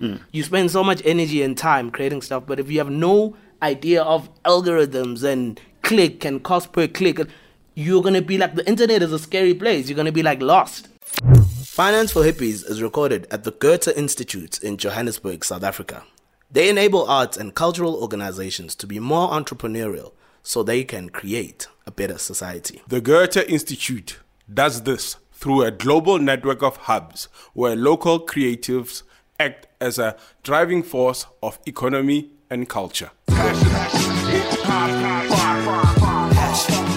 Hmm. You spend so much energy and time creating stuff, but if you have no idea of algorithms and click and cost per click, you're gonna be like the internet is a scary place. You're gonna be like lost. Finance for Hippies is recorded at the Goethe Institute in Johannesburg, South Africa. They enable arts and cultural organizations to be more entrepreneurial so they can create a better society. The Goethe Institute does this through a global network of hubs where local creatives act as a driving force of economy and culture.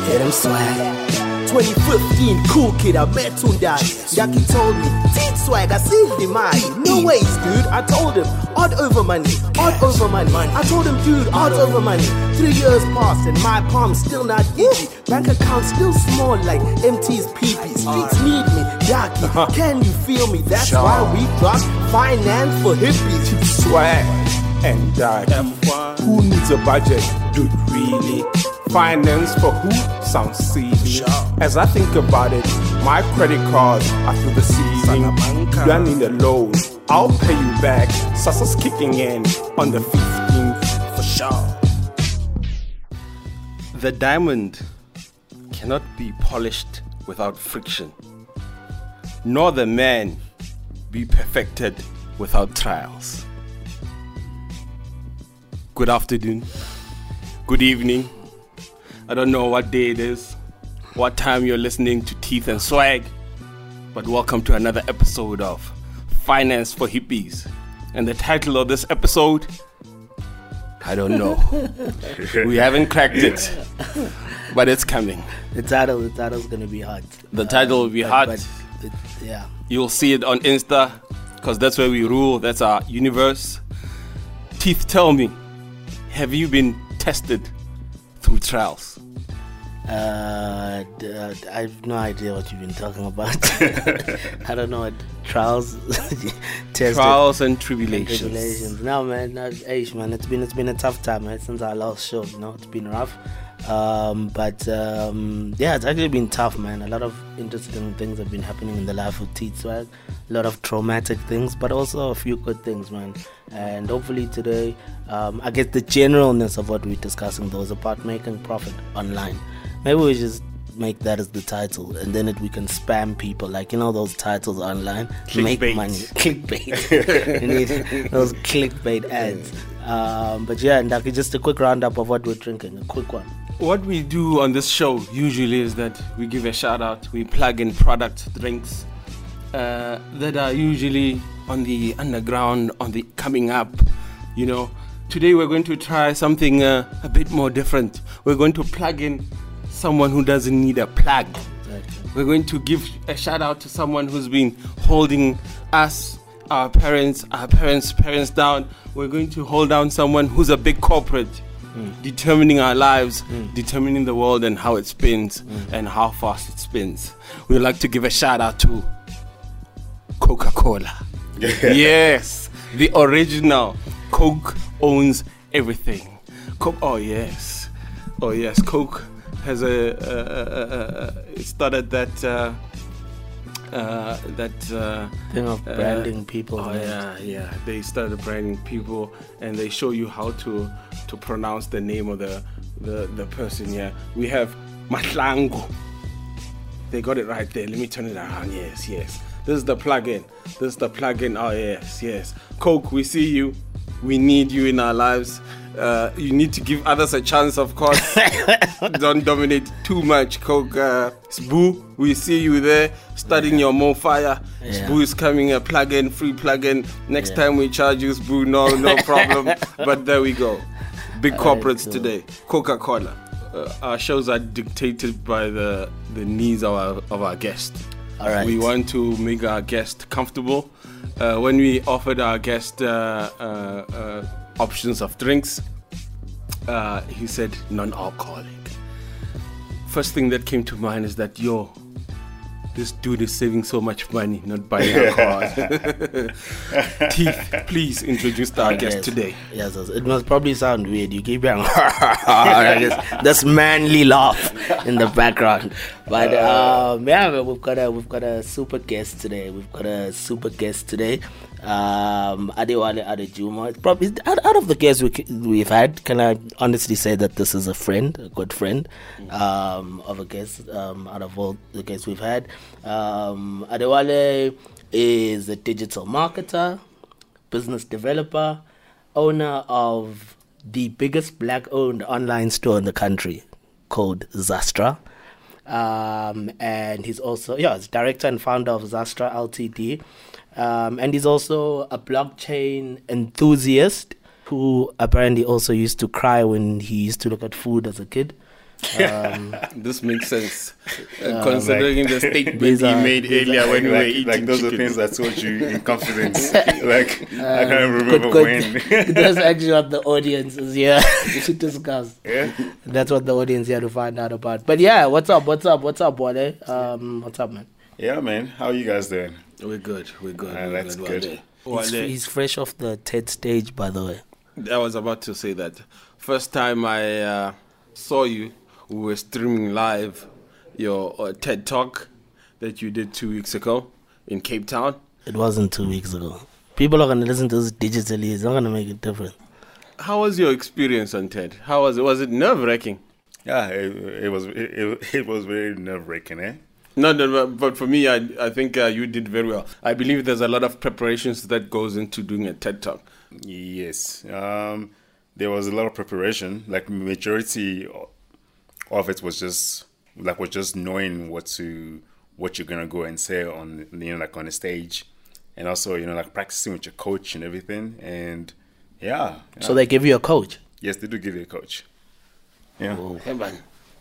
Hit him swag. 2015, cool kid, I met Tundai. Yaki told me, Teeth swag, I see him, I. No ways, dude. I told him, odd over money, odd over money. I told him, dude, odd over money. Three years passed and my palm still not itchy. Bank account still small like MT's PP. Streets need me, Yaki. Uh-huh. Can you feel me? That's why we dropped finance for hippies. Swag and die. Who needs a budget? Dude, really? Finance for who? Sounds silly. As I think about it, my credit cards are through the ceiling. You don't need a loan. I'll pay you back. Sasa's kicking in on the 15th for sure. The diamond cannot be polished without friction, nor the man be perfected without trials. Good afternoon, good evening. I don't know what day it is, what time you're listening to Teeth and Swag, but welcome to another episode of Finance for Hippies. And the title of this episode, I don't know. we haven't cracked it, but it's coming. The title, the title's gonna be hot. The title will be But- hot. but it- yeah. You'll see it on Insta because that's where we rule. That's our universe. Teeth, tell me, have you been tested through trials? Uh, uh, I have no idea what you've been talking about. I don't know what trials, Trials and and tribulations. tribulations. No, man, no, hey, man, it's been it's been a tough time, man, since our last show. You know, it's been rough. Um, but um, yeah, it's actually been tough, man. A lot of interesting things have been happening in the life of Teeth Swag. A lot of traumatic things, but also a few good things, man. And hopefully today, um, I guess the generalness of what we're discussing though is about making profit online. Maybe we just make that as the title, and then it, we can spam people like you know those titles online. Make money, clickbait. you need those clickbait ads. Um, but yeah, and just a quick roundup of what we're drinking. A quick one. What we do on this show usually is that we give a shout out, we plug in product drinks uh, that are usually on the underground, on the coming up. You know, today we're going to try something uh, a bit more different. We're going to plug in someone who doesn't need a plug. We're going to give a shout out to someone who's been holding us, our parents, our parents' parents down. We're going to hold down someone who's a big corporate, hmm. determining our lives, hmm. determining the world and how it spins hmm. and how fast it spins. We'd like to give a shout out to Coca Cola. yes, the original. Coke owns everything. Coke, oh yes, oh yes. Coke has a, uh, uh, it started that uh, uh, that uh, Thing of uh, branding people. Oh yeah, yeah. They started branding people, and they show you how to to pronounce the name of the the, the person. Yeah, we have Matlango. They got it right there. Let me turn it around. Yes, yes. This is the plugin. This is the plugin. Oh yes, yes. Coke, we see you. We need you in our lives. Uh, you need to give others a chance, of course. Don't dominate too much, Coke. Uh, Spoo, we see you there studying your more fire. Yeah. Spoo is coming, a plug-in, free plug-in. Next time we charge you, Spoo, no, no problem. but there we go. Big corporates cool. today. Coca-Cola. Uh, our shows are dictated by the the needs of our of our guest. All right. We want to make our guest comfortable. Uh, when we offered our guest uh, uh, uh, options of drinks, uh, he said non-alcoholic. First thing that came to mind is that yo, this dude is saving so much money not buying alcohol. Teeth, please introduce our guest Yes. today. Yes, yes, it must probably sound weird. You keep hearing this, this manly laugh in the background. But um, yeah, we've got a we've got a super guest today. We've got a super guest today. Um, Adewale Adejuma. Probably out, out of the guests we, we've had, can I honestly say that this is a friend, a good friend um, of a guest um, out of all the guests we've had. Um, Adewale is a digital marketer, business developer, owner of the biggest black-owned online store in the country called Zastra. Um, and he's also yeah, he's director and founder of Zastra Ltd. Um, and he's also a blockchain enthusiast who apparently also used to cry when he used to look at food as a kid. Um, This makes sense, uh, considering the statement These he made these earlier when we were like, eating like those are things I told you in confidence. like I can't remember good, when. That's actually what the audience is here to discuss. yeah. That's what the audience here to find out about. But yeah, what's up? What's up? What's up, Wale? Um, what's up, man? yeah, man. How are you guys doing? We're good. We're good. Ah, we're that's Wale. good. He's, he's fresh off the TED stage, by the way. I was about to say that. First time I uh, saw you, we were streaming live your uh, TED Talk that you did two weeks ago in Cape Town. It wasn't two weeks ago. People are gonna listen to this digitally. It's not gonna make a difference. How was your experience on TED? How was it? Was it nerve wracking? Yeah, it, it was it, it, it was very nerve wracking, eh? No, no, no, but for me, I, I think uh, you did very well. I believe there's a lot of preparations that goes into doing a TED Talk. Yes. Um, there was a lot of preparation. Like majority of it was just like was just knowing what to what you're gonna go and say on you know like on the stage, and also you know like practicing with your coach and everything. And yeah, So they give you a coach. yes, they do give you a coach. Yeah. Hey,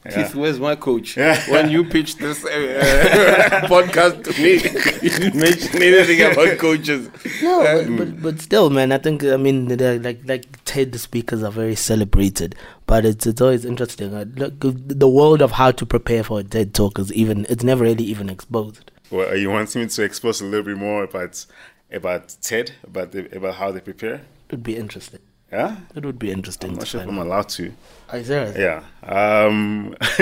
man. Yeah. Keith, where's my coach? when you pitched this uh, uh, podcast to me, you didn't mention anything about coaches. No, but, but but still, man. I think I mean the, like like TED speakers are very celebrated, but it's it's always interesting. Uh, look, the world of how to prepare for a TED talk is even it's never really even exposed. Well, are you wanting me to expose a little bit more about about TED about the, about how they prepare? It would be interesting. Yeah, It would be interesting. I'm not to sure if I'm out. allowed to. Are you serious? Yeah. Um,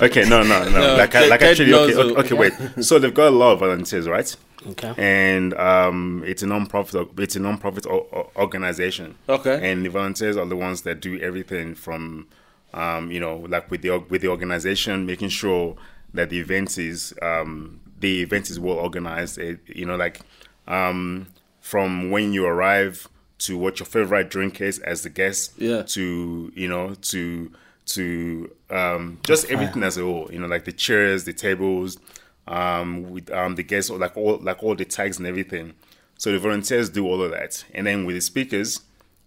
okay. No. No. No. No, like, Ted- like actually. knows Okay. Okay. okay wait. So they've got a lot of volunteers, right? Okay. And um, it's a non-profit. It's a non-profit o- o- organization. Okay. And the volunteers are the ones that do everything from, um, you know, like with the with the organization, making sure that the event is um, the event is well organized. It, you know, like um, from when you arrive to what your favorite drink is as the guest. Yeah. To you know to to um, just everything as a whole. You know, like the chairs, the tables, um, with um, the guests, or like all like all the tags and everything. So the volunteers do all of that, and then with the speakers,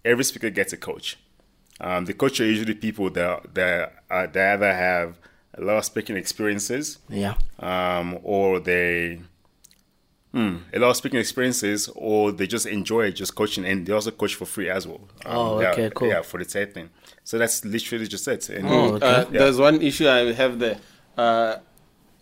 every speaker gets a coach. Um, the coach are usually people that that uh, that either have a lot of speaking experiences, Yeah. um, or they hmm, a lot of speaking experiences, or they just enjoy just coaching, and they also coach for free as well. Um, Oh, yeah, okay, cool. Yeah, for the TED thing. So that's literally just it. And Oh, okay. Uh, There's one issue I have there. Uh,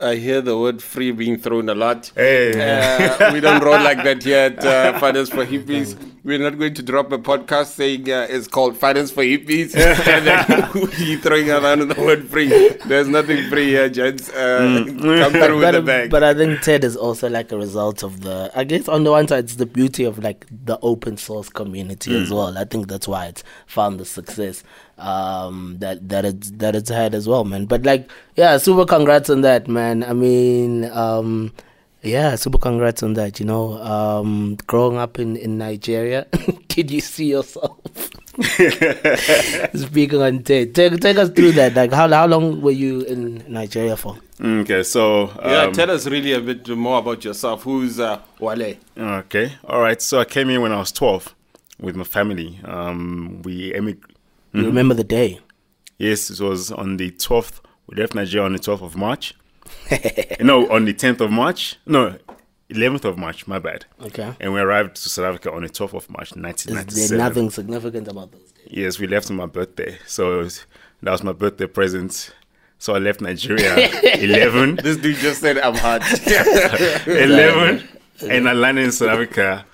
I hear the word free being thrown a lot. Hey. Uh, we don't roll like that here at uh, Fathers for Hippies. We're not going to drop a podcast saying uh, it's called Finance for Hippies and then we throwing around the word free. There's nothing free here, gents. Uh, Come through with but, the bag. but I think TED is also like a result of the. I guess on the one side, it's the beauty of like the open source community Mm. as well. I think that's why it's found the success um, that that it's that it's had as well, man. But like, yeah, super congrats on that, man. I mean, um, yeah, super congrats on that. You know, um, growing up in in Nigeria, did you see yourself? Speaking on TED, take take us through that. Like, how how long were you in Nigeria for? okay, so yeah, um, tell us really a bit more about yourself. Who's uh, Wale? Okay, all right. So I came here when I was twelve with my family. Um, we emig- You remember the day? Yes, it was on the twelfth. We left Nigeria on the twelfth of March. no, on the tenth of March. No, eleventh of March. My bad. Okay. And we arrived to South Africa on the twelfth of March, nineteen Is ninety there seven. nothing significant about those days? Yes, we left on my birthday. So was, that was my birthday present. So I left Nigeria eleven. This dude just said I'm hot. 11 and I landed in South Africa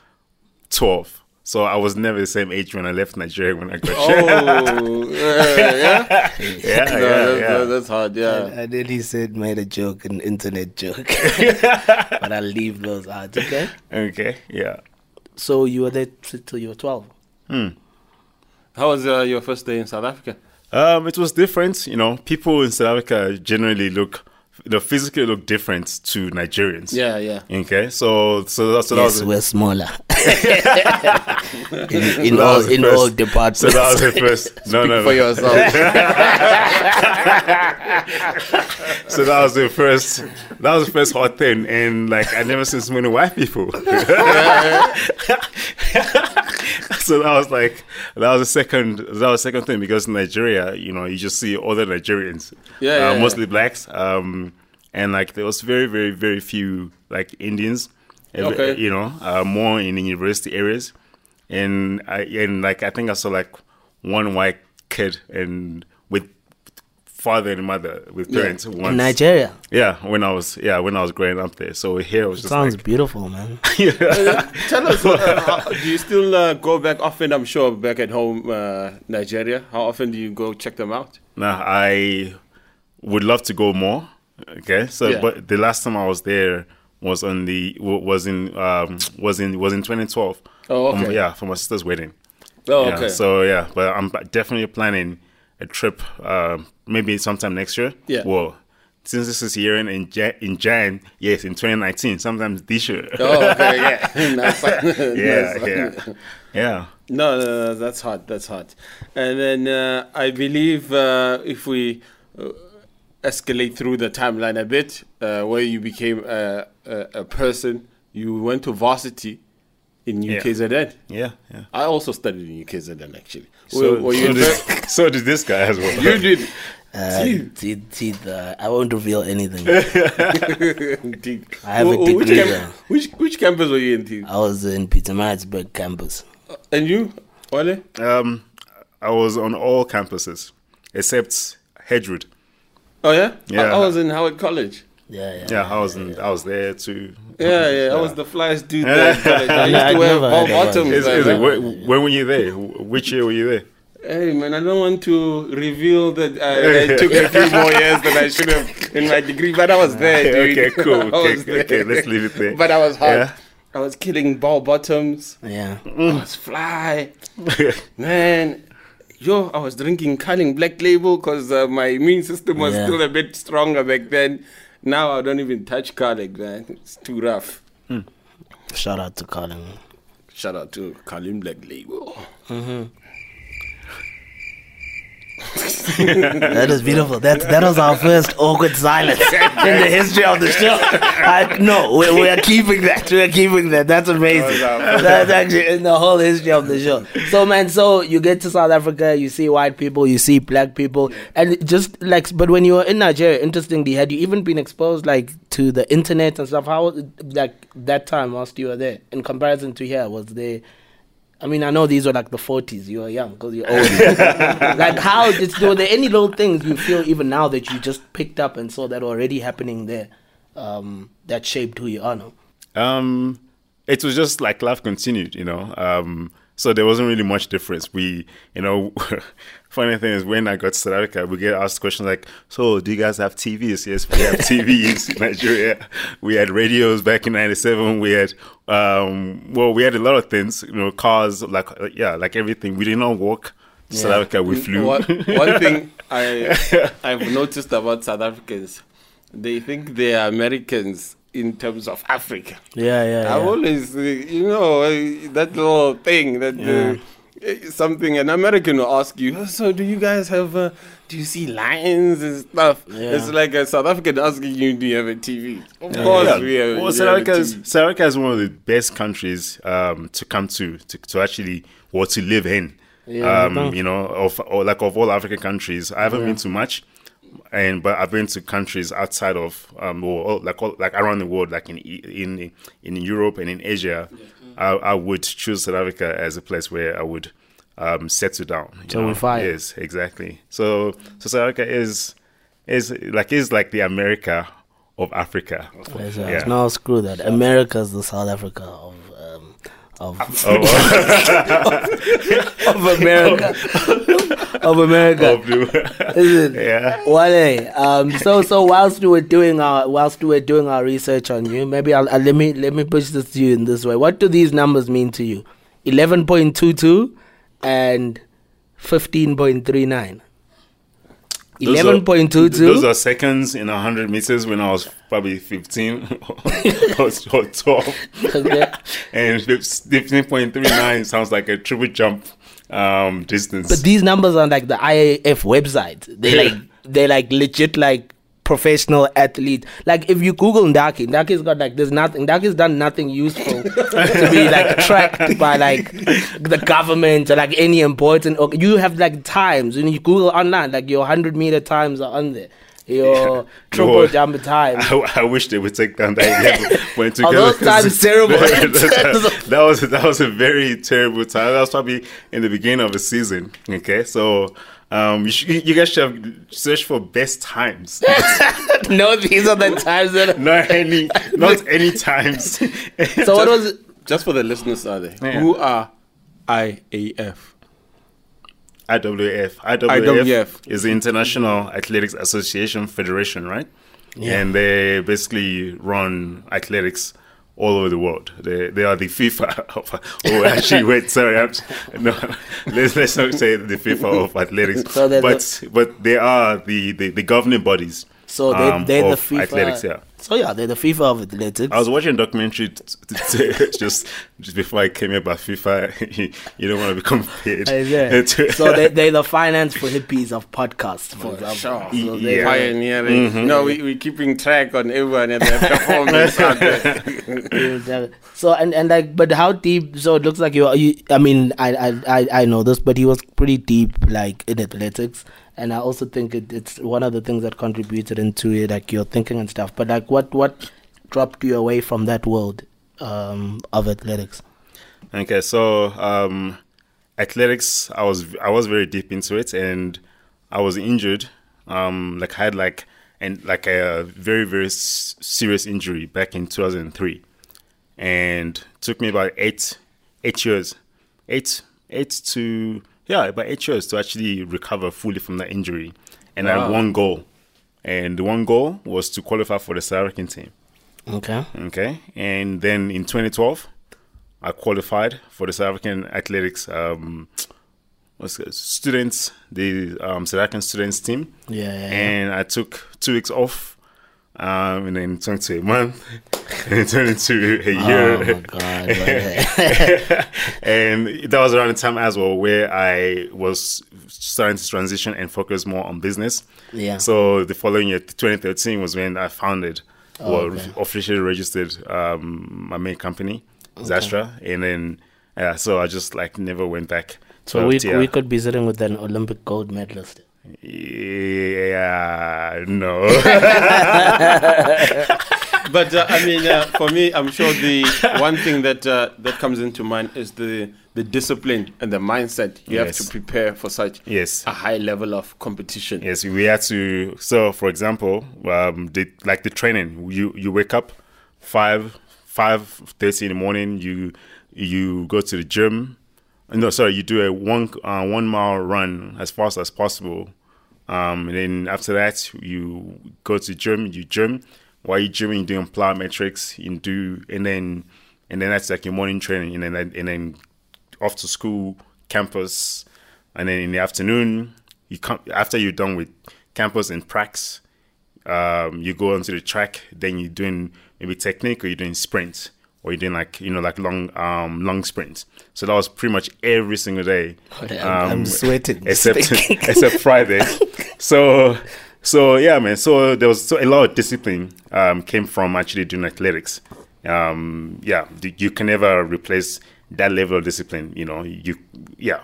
12. So I was never the same age when I left Nigeria when I got here. oh, uh, yeah? yeah, No, yeah, that's, yeah. that's hard, yeah. And then he said, made a joke, an internet joke. but I'll leave those out, okay? Okay, yeah. So you were there till you were 12. How was uh, your first day in South Africa? Um, it was different. You know, people in South Africa generally look, you know, physically look different to Nigerians. Yeah, yeah. Okay, so so, so that yes, was we're smaller. in in that all in first- all departments. so that was the first. No, no, For yourself. So that was the first. That was the first hot thing, and like I never seen so many white people. so that was like that was the second. That was the second thing because in Nigeria, you know, you just see other Nigerians, Yeah, uh, yeah, yeah. mostly blacks, um, and like there was very, very, very few like Indians, Okay. you know, uh, more in the university areas, and I and like I think I saw like one white kid and father and mother with Yeah. parents once. in Nigeria. Yeah, when I was yeah when I was growing up there. So here it was just Sounds like beautiful, man. yeah. Tell us, uh, how, do you still uh, go back often? I'm sure back at home, uh, Nigeria. How often do you go check them out? nah, I would love to go more. Okay, so Yeah. but the last time I was there was on the was in um was in was in 2012. Oh, Um, okay. yeah, for my sister's wedding. Oh, Yeah, okay. So yeah, but I'm definitely planning a trip. Um, maybe sometime next year. Yeah. Well, since this is here in in Jan, in Jan, yes, in 2019, sometimes this year. oh, okay, yeah. Nice. yeah, Nice. yeah, yeah. No, no, no, that's hot. That's hot. And then uh, I believe uh, if we uh, escalate through the timeline a bit, uh, where you became a, a, a person, you went to varsity in Yeah. UKZN. Yeah, yeah. I also studied in UKZN actually. So, Were- were you so, there? did, so did this guy as well. you did. Uh, See? see, see the, I won't reveal anything. Indeed. I have a Wh- which, degree camp- which which campus were you in? I was in Pietermaritzburg campus. And you, Wale? Um, I was on all campuses except Edgewood. Oh yeah. I, Yeah. I was in Howard College. Yeah, yeah. Yeah, I was in, I was there too. Yeah, yeah. I was the flyest dude there. I used I'd to wear never ball bottoms. Is, is that. it, where, when were you there? Which year were you there? Hey man, I don't want to reveal that I, I took a few more years than I should have in my degree, but I was there, dude. okay, cool. I Okay, there. okay, let's leave it there. But I was hot. Yeah. I was killing ball bottoms. Yeah. I was fly, man. Yo, I was drinking Carling Black Label because uh, my immune system was Yeah. still a bit stronger back then. Now I don't even touch Carling, man. It's too rough. Hmm. Shout out to Carling. Shout out to Carling Black Label. That is beautiful. That that was our first awkward silence in the history of the show. I, no, we, we are keeping that. We are keeping that. That's amazing. That's actually in the whole history of the show. So man, so you get to South Africa, you see white people, you see black people, and just like. But when you were in Nigeria, interestingly, had you even been exposed like to the internet and stuff? How like that time whilst you were there in comparison to here? Was there? I mean, I know these were like the 40s. You were young because you're old. like, how did, were there any little things you feel even now that you just picked up and saw that already happening there um, that shaped who you are now? Um, it was just like life continued, you know. Um, so there wasn't really much difference. We, you know, funny thing is when I got to South Africa, we get asked questions like, "So, do you guys have TVs?" Yes, we have TVs in Nigeria. We had radios back in '97. We had, um, well, we had a lot of things, you know, cars, like yeah, like everything. We did not walk. to South Africa, we flew. One, one thing I I've noticed about South Africans, they think they are Americans in terms of Africa. Yeah, yeah, I yeah. always, you know, uh, that little thing that uh, something an American will ask you. So, do you guys have? Uh, do you see lions and stuff? Yeah. It's like a South African asking you, "Do you have a TV?" Of course, Yeah. we have. Well, we South Africa is South Africa is one of the best countries um, to come to, to to actually or to live in. Yeah, um, you know, of or like of all African countries, I haven't been to much, and but I've been to countries outside of um, or, like all, like around the world, like in in in Europe and in Asia. I, I would choose South Africa as a place where I would um, settle down. So we fire. Yes, exactly. So so South Africa is is like is like the America of Africa. Yes, yes. Yeah. No, screw that. America's the South Africa of um, of Oh, of America. of America. Of the- Is it? yeah. Wale, um, so so whilst we were doing our whilst we were doing our research on you, maybe I'll, uh, let me let me push this to you in this way. What do these numbers mean to you? Eleven point two two and fifteen point three nine. Those are- Eleven point two Those are seconds in 100 meters when I was probably 15 or, or 12. Okay. and 15.39 sounds like a triple jump um, distance. But these numbers are like the IAAF website. They like they like legit like professional athlete. Like if you Google Ndaki, Ndaki's got like there's nothing. Ndaki's done nothing useful to be like tracked by like the government or like any important. Or you have like times when you Google online, like your hundred meter times are on there. Your triple Your- jump time. I, I wish they would take down that 11 when Are together. those times terrible? that was that was a very terrible time. That was probably in the beginning of the season. Okay, so um, you, should, you guys should have searched for best times, no, these are the times that. not any, not any times. So what was? it? Just for the listeners out there, Yeah. who are IAAF? IAAF. IAAF, IAAF. is the International Athletics Association Federation, right? Yeah. And they basically run athletics all over the world. They they are the FIFA of oh actually wait sorry I'm, no let's let's not say the FIFA of athletics So but but they are the, the, the governing bodies So they, um, they're the FIFA. athletics yeah So yeah, they're the FIFA of athletics. I was watching a documentary t- t- t- just just before I came here about FIFA. you don't want to become paid. Uh, to- so they, they're the finance for hippies of podcasts, for example. sure. So they- Yeah. Pioneering. No, we, we're keeping track on everyone and their performance out there. So and and like, but how deep? So it looks like you. you I mean, I, I I I know this, but he was pretty deep, like in athletics, and I also think it, it's one of the things that contributed into it, like your thinking and stuff. But like, what what dropped you away from that world um, of athletics? Okay, so um, athletics, I was I was very deep into it, and I was injured. Um, like I had like and like a very very s- serious injury back in 2003, and took me about eight eight years, eight eight to yeah but eight years to actually recover fully from that injury, and I had one goal, and the one goal was to qualify for the South African team. Okay. Okay, and then in 2012, I qualified for the South African athletics um, students, the um, South African students team, Yeah. yeah, yeah. and I took two weeks off, um, and then it turned to a month, and it turned into a year. Oh my god. and that was around the time as well where I was starting to transition and focus more on business. Yeah. So the following year, 2013, was when I founded, well, Oh, okay. officially registered um, my main company, Zastra, and then yeah, so I just like never went back. so we we could be sitting with an Olympic gold medalist. Yeah, no. But uh, I mean, uh, for me, I'm sure the one thing that uh, that comes into mind is the the discipline and the mindset you have to prepare for such Yes. a high level of competition. Yes, we had to. So, for example, um, the, like the training, you you wake up five five thirty in the morning. You you go to the gym. No, sorry, you do a one uh, one mile run as fast as possible. Um, and then after that, you go to gym. You gym. While you gymming, you doing plyometrics. You do, and then and then that's like your morning training, and then and then off to school, campus, and then in the afternoon, you come after you're done with campus and pracs, um, you go onto the track. Then you're doing maybe technique, or you're doing sprints, or you're doing like you know like long um long sprints. So that was pretty much every single day. I'm- I'm sweating except except Friday. so so yeah, man. So there was so a lot of discipline um, came from actually doing athletics. Um, yeah, you- you can never replace that level of discipline. You know, you yeah.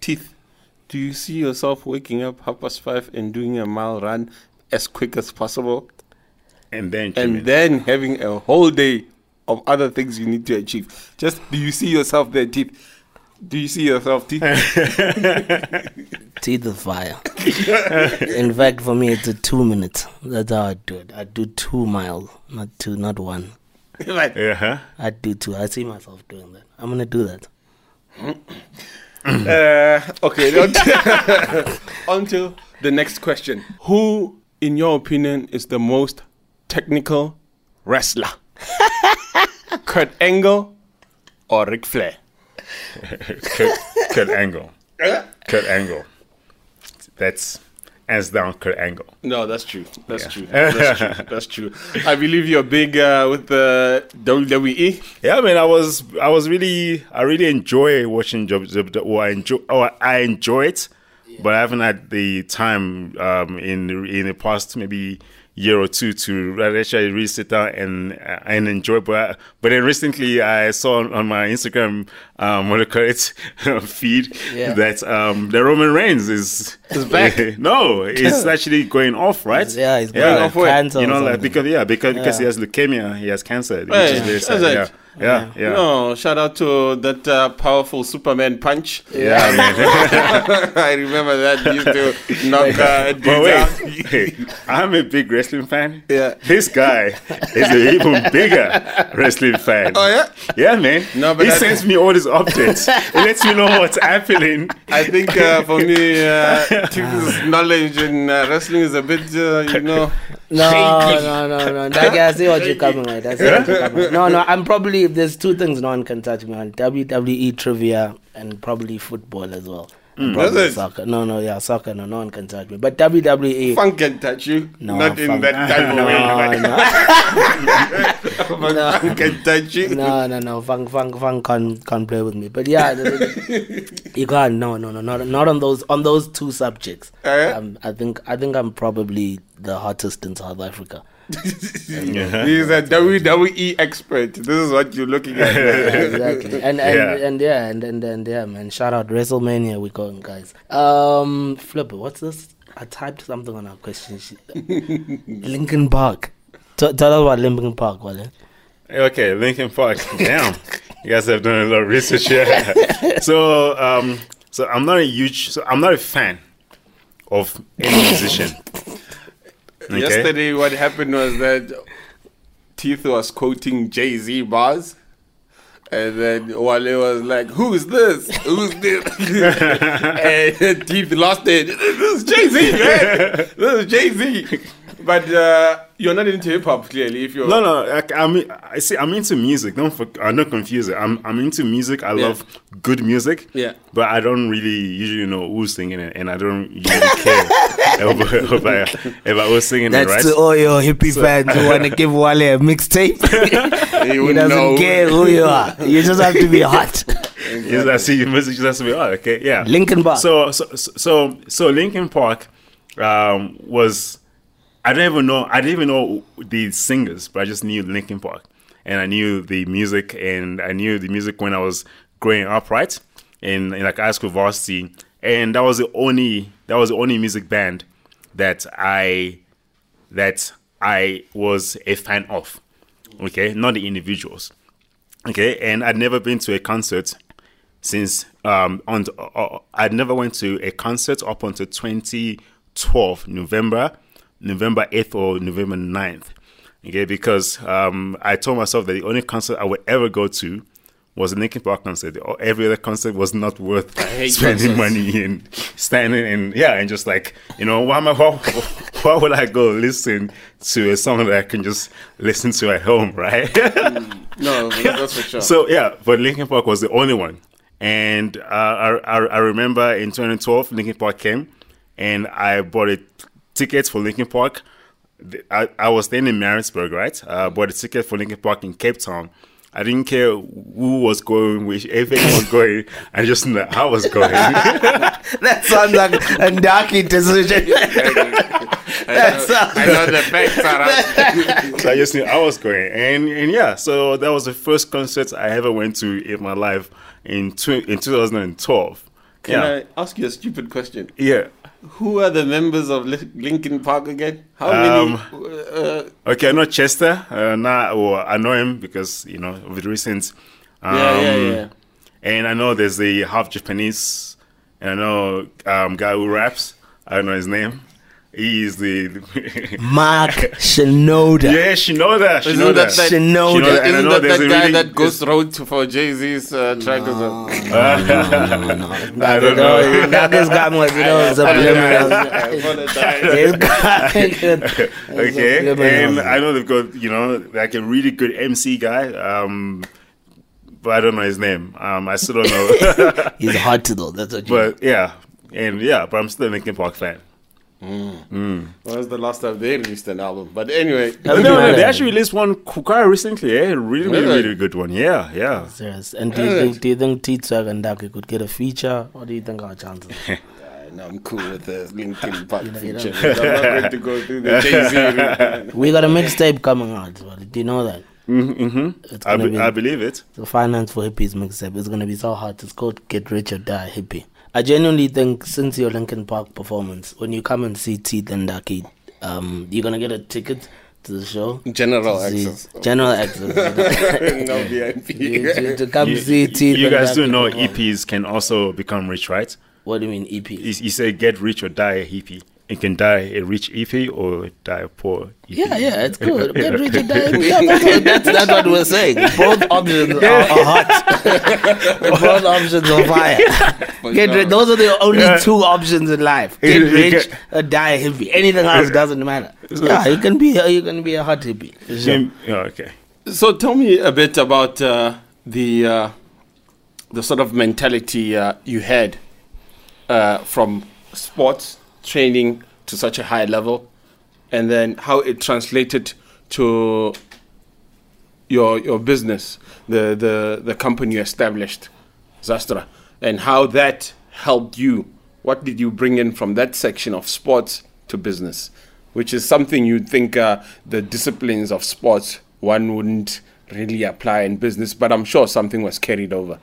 Teeth. Do you see yourself waking up half past five and doing a mile run as quick as possible, And then and then having a whole day of other things you need to achieve? Just do you see yourself there, Teeth? Do you see yourself, Teeth? Teeth of fire. In fact, for me, it's a two minutes. That's how I do it. I do two miles, not two, not one. Right. yeah, huh? I do two. I see myself doing that. I'm gonna do that. Uh, okay, on to, on to the next question. Who, in your opinion, is the most technical wrestler? Kurt Angle or Ric Flair? Kurt, Kurt Angle. Kurt Angle. That's hands down Kurt Angle. No, that's true. That's true. That's true. That's true. I believe you're big uh, with the WWE. Yeah, I mean, I was, I was really, I really enjoy watching Job. Job or I enjoy, or I enjoy it, but I haven't had the time um, in in the past maybe year or two to actually really sit down and and enjoy. But but then recently I saw on, on my Instagram um, what do you call it feed Yeah. that um, the Roman Reigns is Is back. no, it's actually going off, right? Yeah, he's going off cancer You know, like because yeah, because because he has leukemia, he has cancer. Which is very sad. Yeah, yeah, yeah. No, shout out to that uh, powerful Superman punch. Yeah, I I remember that used to knock uh, but dudes wait, out. hey, I'm a big wrestling fan. Yeah. This guy is an even bigger wrestling fan. Oh, yeah? Yeah, man. No, but he that- sends me all these updates. he lets me know what's happening. I think uh, for me, uh, Tiff's knowledge in uh, wrestling is a bit, uh, you know. No, shaky. no, no, no. That guy, see what you're coming with. I see what you're coming with. No, no. I'm probably if there's two things no one can touch me on: WWE trivia and probably football as well. And Does probably it? soccer. No, no, yeah, soccer. No, no one can touch me. But WWE. Funk can touch you, No, not in funk- that type of no, way. no, But Funk can touch you. no, no, no. Funk, funk, funk can't, can't play with me. But yeah, the- the- you can't. No, no, no. Not, not on those on those two subjects. Eh? Um, I think I think I'm probably the hottest in South Africa. He's a WWE expert. This is what you're looking at. exactly. And and Yeah. and yeah, and and and yeah, man. Shout out WrestleMania. We going, guys. Um, Flipper, what's this? I typed something on our question sheet. Linkin Park. T- tell us about Linkin Park, Wale. Okay, Linkin Park. Damn, you guys have done a lot of research here. so, um, so I'm not a huge, so I'm not a fan of any musician. Okay? Yesterday, what happened was that Teeth was quoting Jay Z bars. And then Wale was like, Who's this? Who's this? and Teeth lost it. This is Jay Z, man. This is Jay Z. But uh, you're not into hip hop, clearly. If you're No, no. I, I mean, I see. I'm into music. Don't for, uh, don't confuse it. I'm I'm into music. I Yeah. love good music. Yeah. But I don't really usually know who's singing it, and I don't usually care if, if I if I was singing it, right? to all your hippie fans who want to give Wale a mixtape. you he wouldn't doesn't know. care who you are. You just have to be hot. Yes, I see. Music just has to be. Oh, okay, yeah. Linkin Park. So so so so Linkin Park um, was. I don't even know. I didn't even know the singers, but I just knew Linkin Park, and I knew the music, and I knew the music when I was growing up, right? In, in like high school varsity, and that was the only that was the only music band that I that I was a fan of. Okay, not the individuals. Okay, and I'd never been to a concert since um on uh, uh, I'd never went to a concert up until 2012 November November 8th or November 9th okay because um I told myself that the only concert I would ever go to was a Linkin Park concert every other concert was not worth spending concerts. money and standing and yeah and just like you know why am I why, why would I go listen to a song that I can just listen to at home right No, that's for sure. so yeah, but Linkin Park was the only one, and uh, I, I I remember in 2012 Linkin Park came, and I bought a ticket for Linkin Park. I, I was staying in Maritzburg, right? Uh, bought a ticket for Linkin Park in Cape Town. I didn't care who was going, which if anyone was going. I just knew I was going. that sounds like a darky decision. That's I know the facts are so I just knew I was going, and and yeah, so that was the first concert I ever went to in my life in tw- in 2012. Can yeah, I ask you a stupid question? yeah. Who are the members of Linkin Park again? How Um, many? Uh, Okay, I know Chester. Uh, now, or I know him because you know of the recent. Um, yeah, yeah, yeah. And I know there's the half Japanese, and I know um, guy who raps. I don't know his name. He is the. Mark Shinoda. yeah, she know that. She Isn't know that that. that- She know Shinoda. that. Isn't that there's that guy really- that goes road to for Jay Z's uh, track? or something? I don't know. That this guy must know subliminals. okay, and Subliminals. I know they've got you know like a really good MC guy. Um, but I don't know his name. Um, I still don't know. He's hard to though. That's what you. but yeah, and yeah, but I'm still a Linkin Park fan. When was the last time they released an album? But anyway, No, no, they actually released one quite recently. Eh? Really, really, Really? really good one. Yeah, yeah. Serious. And do you think do you think Teeth and Ducky could get a feature? What do you think our chances? no, I'm cool with the Linkin Park you feature. know. I'm not ready to go through the Jay Z. we got a mixtape coming out. But do you know that? Mm-hmm. It's I, be, be I believe it. the Finance for Hippies mixtape. It's gonna be so hot. It's called Get Rich or Die Hippie. I genuinely think since your Linkin Park performance, when you come and see Teeth and Ducky, um, you're gonna get a ticket to the show. General To access. General access. no VIP. You- to, to come You, see Teeth. you and guys do Ducky know. EPs can also become rich, right? What do you mean E EP? You, you say get rich or die a hippie. You can die a rich EP or die a poor EP. Yeah, yeah, it's good. Get rich or die hippie. Yeah, that's, what, that's, that's what we're saying. Both options are, are hot. Both options are fire. Get sure. rich. Those are the only Yeah. two options in life. Get You- you rich get- or die hippie. Anything else doesn't matter. Yeah, you can be a, you can be a hot hippie. sure. Can- yeah, okay. So tell me a bit about uh, the uh, the sort of mentality uh, you had uh, from sports training to such a high level, and then how it translated to your your business, the the the company you established, Zastra, and how that helped you. What did you bring in from that section of sports to business, which is something you'd think uh, the disciplines of sports one wouldn't really apply in business, but I'm sure something was carried over.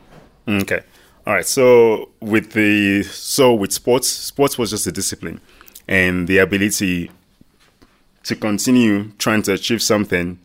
Okay. All right. So with the so with sports, sports was just a discipline, and the ability to continue trying to achieve something,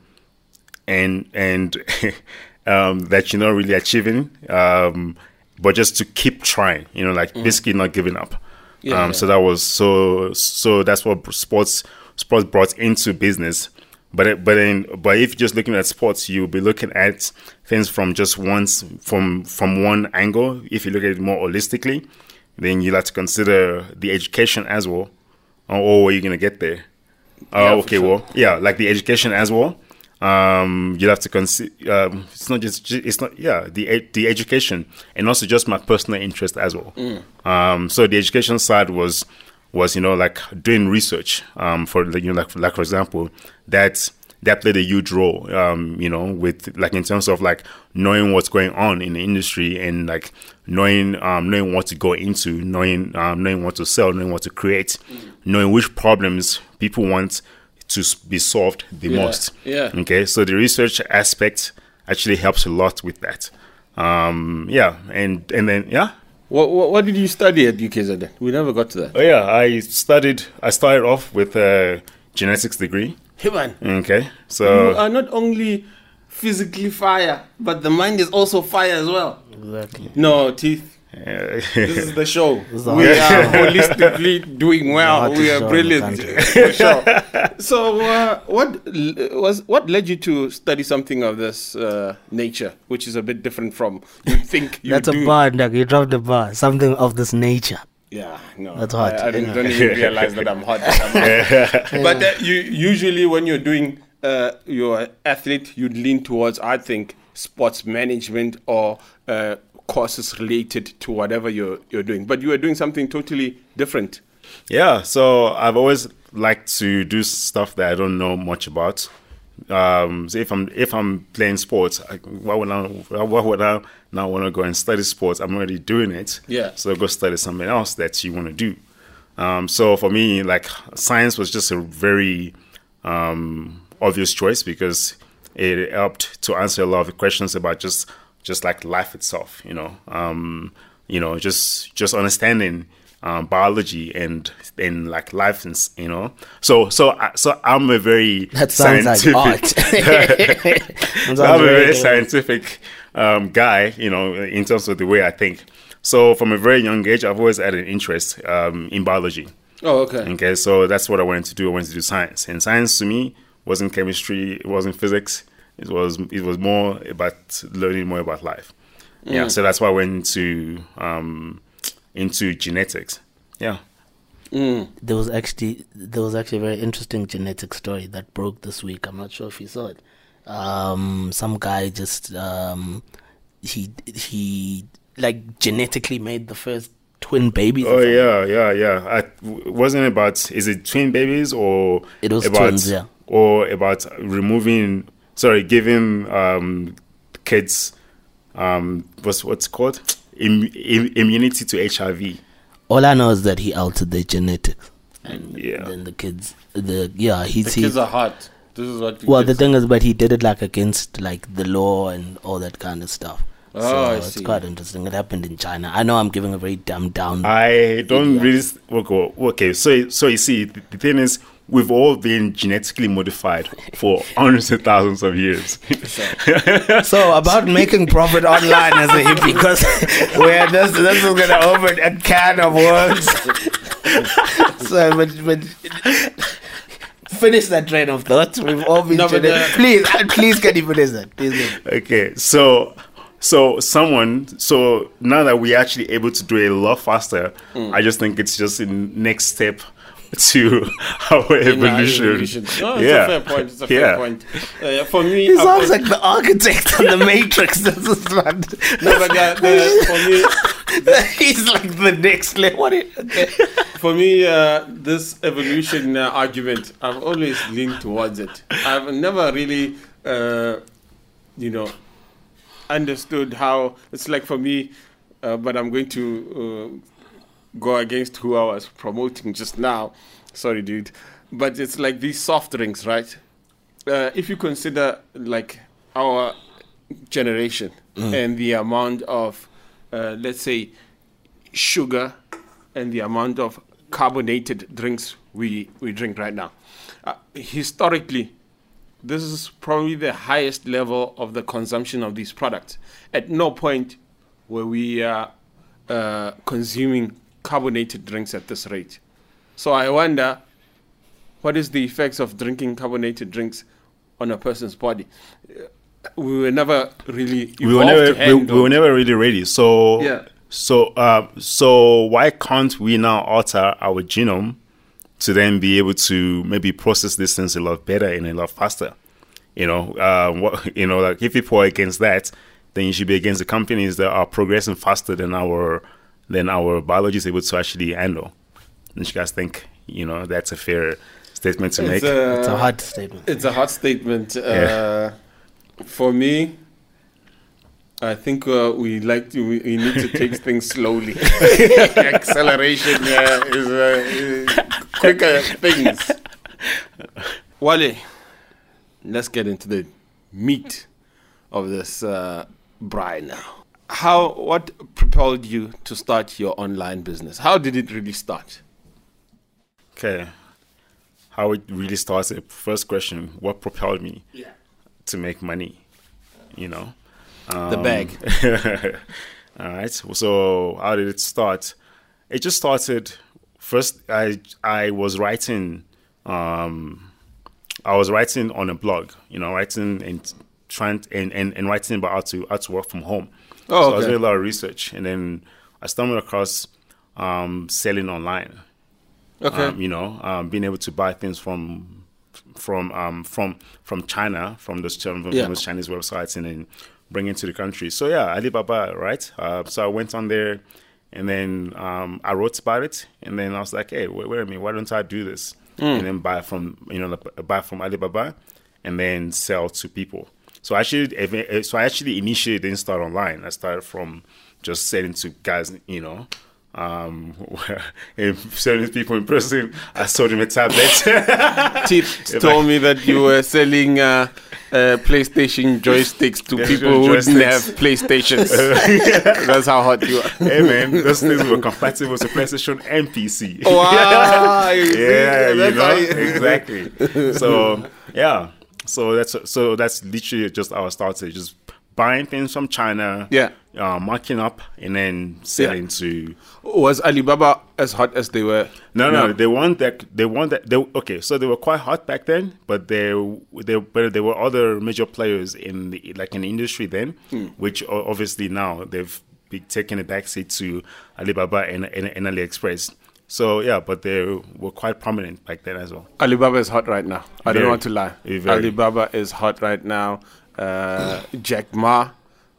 and and um, that you're not really achieving, um, but just to keep trying. You know, like basically not giving up. Yeah, um, yeah. So that was so so that's what sports sports brought into business. But but then but if you're just looking at sports, you'll be looking at things from just once from from one angle. If you look at it more holistically, then you'll have to consider the education as well, or, where you're gonna get there. Yeah, Oh, okay, sure. well, yeah, like the education as well. Um, you'll have to consider. Um, it's not just. It's not. Yeah, the ed- the education and also just my personal interest as well. Um, so the education side was was you know like doing research. Um, for you know like like for example that that played a huge role. Um, you know with like in terms of like knowing what's going on in the industry and like knowing um knowing what to go into, knowing um knowing what to sell, knowing what to create, knowing which problems people want to be solved the Yeah, most. yeah. Okay, so the research aspect actually helps a lot with that. Um, yeah, and and then yeah, What, what, what did you study at UKZN? We never got to that. oh yeah, I studied. I started off with a genetics degree. Hey man, Okay, so you are not only physically fire, but the mind is also fire as well. Exactly. No, teeth. Uh, This is the show. the we are holistically doing well. We are brilliant. For sure. So, uh, what was what led you to study something of this uh, nature, which is a bit different from you think you That's do? a bar, Doug. You dropped the bar. Something of this nature. Yeah, no, That's hot, I, I don't, don't even realize that I'm hot. that I'm hot. But uh, you usually when you're doing uh, your athlete, you'd lean towards I think sports management or uh, courses related to whatever you're you're doing. But you are doing something totally different. yeah. So I've always liked to do stuff that I don't know much about. Um, so if I'm if I'm playing sports, I, why would I why would I now want to go and study sports? I'm already doing it. Yeah. So go study something else that you want to do. Um, so for me, like science was just a very um, obvious choice because it helped to answer a lot of questions about just just like life itself. You know, um, you know, just just understanding um, biology and and like life and you know. So so I- so I'm a very That sounds like scientific- art. Sounds I'm a very very good. scientific um, guy, you know, in terms of the way I think. So from a very young age, I've always had an interest um, in biology. Oh, okay. Okay, so that's what I wanted to do. I wanted to do science, and science to me wasn't chemistry, it wasn't physics. It was it was more about learning more about life. Yeah, so that's why I went into um, into genetics. Yeah. There was actually there was actually a very interesting genetic story that broke this week. I'm not sure if you saw it. Um, some guy just um, he he like genetically made the first twin babies. Oh yeah, yeah, yeah. I, w- wasn't it about is it twin babies or It was about twins, yeah. or about removing sorry giving um, kids um, what's what's called Im- im- immunity to HIV. All I know is that he altered their genetics, and Yeah. then the kids, the yeah, he The he- kids are hot. This is what. Well, the kids- thing is, but he did it like against like the law and all that kind of stuff. Oh, so I it's see. quite interesting. It happened in China. I know I'm giving a very dumbed down. I don't Yeah. really s- okay. okay, So so you see, the, the thing is, we've all been genetically modified for hundreds of thousands of years. so about making profit online as a hippie, because where this this is gonna open a can of worms. so, but but finish that train of thought. We've all been. No, but, gene- uh, please, uh, please, can you finish that? Please. can you- Okay, so so someone so now that we're actually able to do it a lot faster, Mm. I just think it's just the next step to our in our evolution. evolution. No, it's yeah. a fair point. It's a fair Yeah. point. Uh, for me, He sounds like the architect on the Matrix. This is one. no, but uh, the, for me, He's like the next level. What? Is, okay. For me, uh, this evolution uh, argument, I've always leaned towards it. I've never really, uh, you know, understood how it's like for me, uh, but I'm going to uh, go against who I was promoting just now. Sorry, dude. But it's like these soft drinks, right? Uh, if you consider like our generation and the amount of, uh, let's say, sugar and the amount of carbonated drinks we, we drink right now. Uh, historically, this is probably the highest level of the consumption of these products. At no point were we uh, uh, consuming carbonated drinks at this rate. So I wonder what is the effects of drinking carbonated drinks on a person's body. Uh, We were never really we were never we, we were never really ready. So Yeah. So uh, so why can't we now alter our genome to then be able to maybe process these things a lot better and a lot faster? You know, uh, what, you know, like if people are against that, then you should be against the companies that are progressing faster than our than our biology is able to actually handle. Don't you guys think you know that's a fair statement to make? It's a, It's a hard statement. It's a hot statement. Uh, For me, I think uh, we like to. We, we need to take things slowly. Acceleration uh, is, uh, is quicker things. Wale, let's get into the meat of this uh, braai now. How? What propelled you to start your online business? How did it really start? Okay, how it really started. First question: What propelled me Yeah. to make money? You know. The bag. All right. So how did it start? It just started. First, I I was writing. Um, I was writing on a blog. You know, writing and trying and, and, and writing about how to how to work from home. Oh, so I was doing a lot of research, and then I stumbled across um, selling online. Okay. Um, you know, um, being able to buy things from from um, from from China, from those from Yeah. those Chinese websites, and then bring it to the country. So yeah, Alibaba, right? Uh, so I went on there, and then um, I wrote about it, and then I was like, hey, wait, wait a minute, why don't I do this? And then buy from you know buy from Alibaba, and then sell to people. So actually, so I actually initially didn't start online. I started from just selling to guys, you know. Um, selling people in person. I sold him a tablet. Tip told me that you were selling uh, uh, PlayStation joysticks to Yeah, people who didn't have. PlayStations. That's how hot you are. hey man, those things were compatible to PlayStation and PC. Wow! you yeah, you know you- exactly. So yeah, so that's so that's literally just our I started, just buying things from China. Yeah. uh, marking up and then selling to. Was Alibaba as hot as they were? No, no, now? they weren't that. They weren't that. They, okay, so they were quite hot back then, but they, they, but there were other major players in the like in the industry then, which obviously now they've be taken a backseat to Alibaba and, and, and AliExpress. So yeah, but they were quite prominent back then as well. Alibaba is hot right now. I don't want to lie. Very. Alibaba is hot right now. Uh, Jack Ma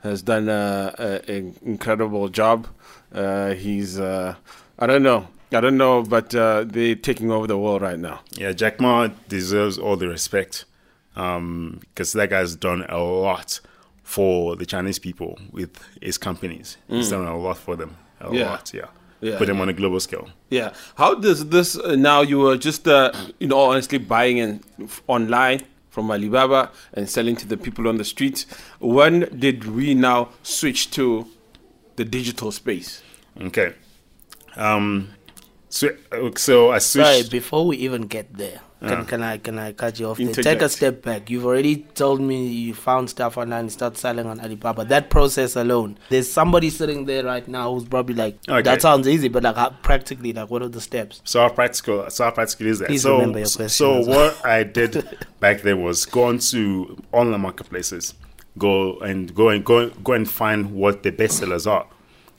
has done an incredible job. Uh, he's, uh, I don't know. I don't know, but uh, they're taking over the world right now. Yeah, Jack Ma deserves all the respect because that guy's done a lot for the Chinese people with his companies. He's done a lot for them. A Yeah. lot, yeah. Yeah, Put them on a global scale. Yeah. How does this uh, now? You were just, uh, you know, honestly buying and f- online from Alibaba and selling to the people on the streets. When did we now switch to the digital space? Okay. Um. So, uh, so I Sorry, switched. before we even get there, can, can I can I cut you off? Take a step back. You've already told me you found stuff online and start selling on Alibaba. That process alone, there's somebody sitting there right now who's probably like, Okay. "That sounds easy," but like how, practically, like what are the steps? So how practical? So how practical is that? Please so, remember your question so well. what I did back then was go on to online marketplaces, go and go and go go and find what the best sellers are.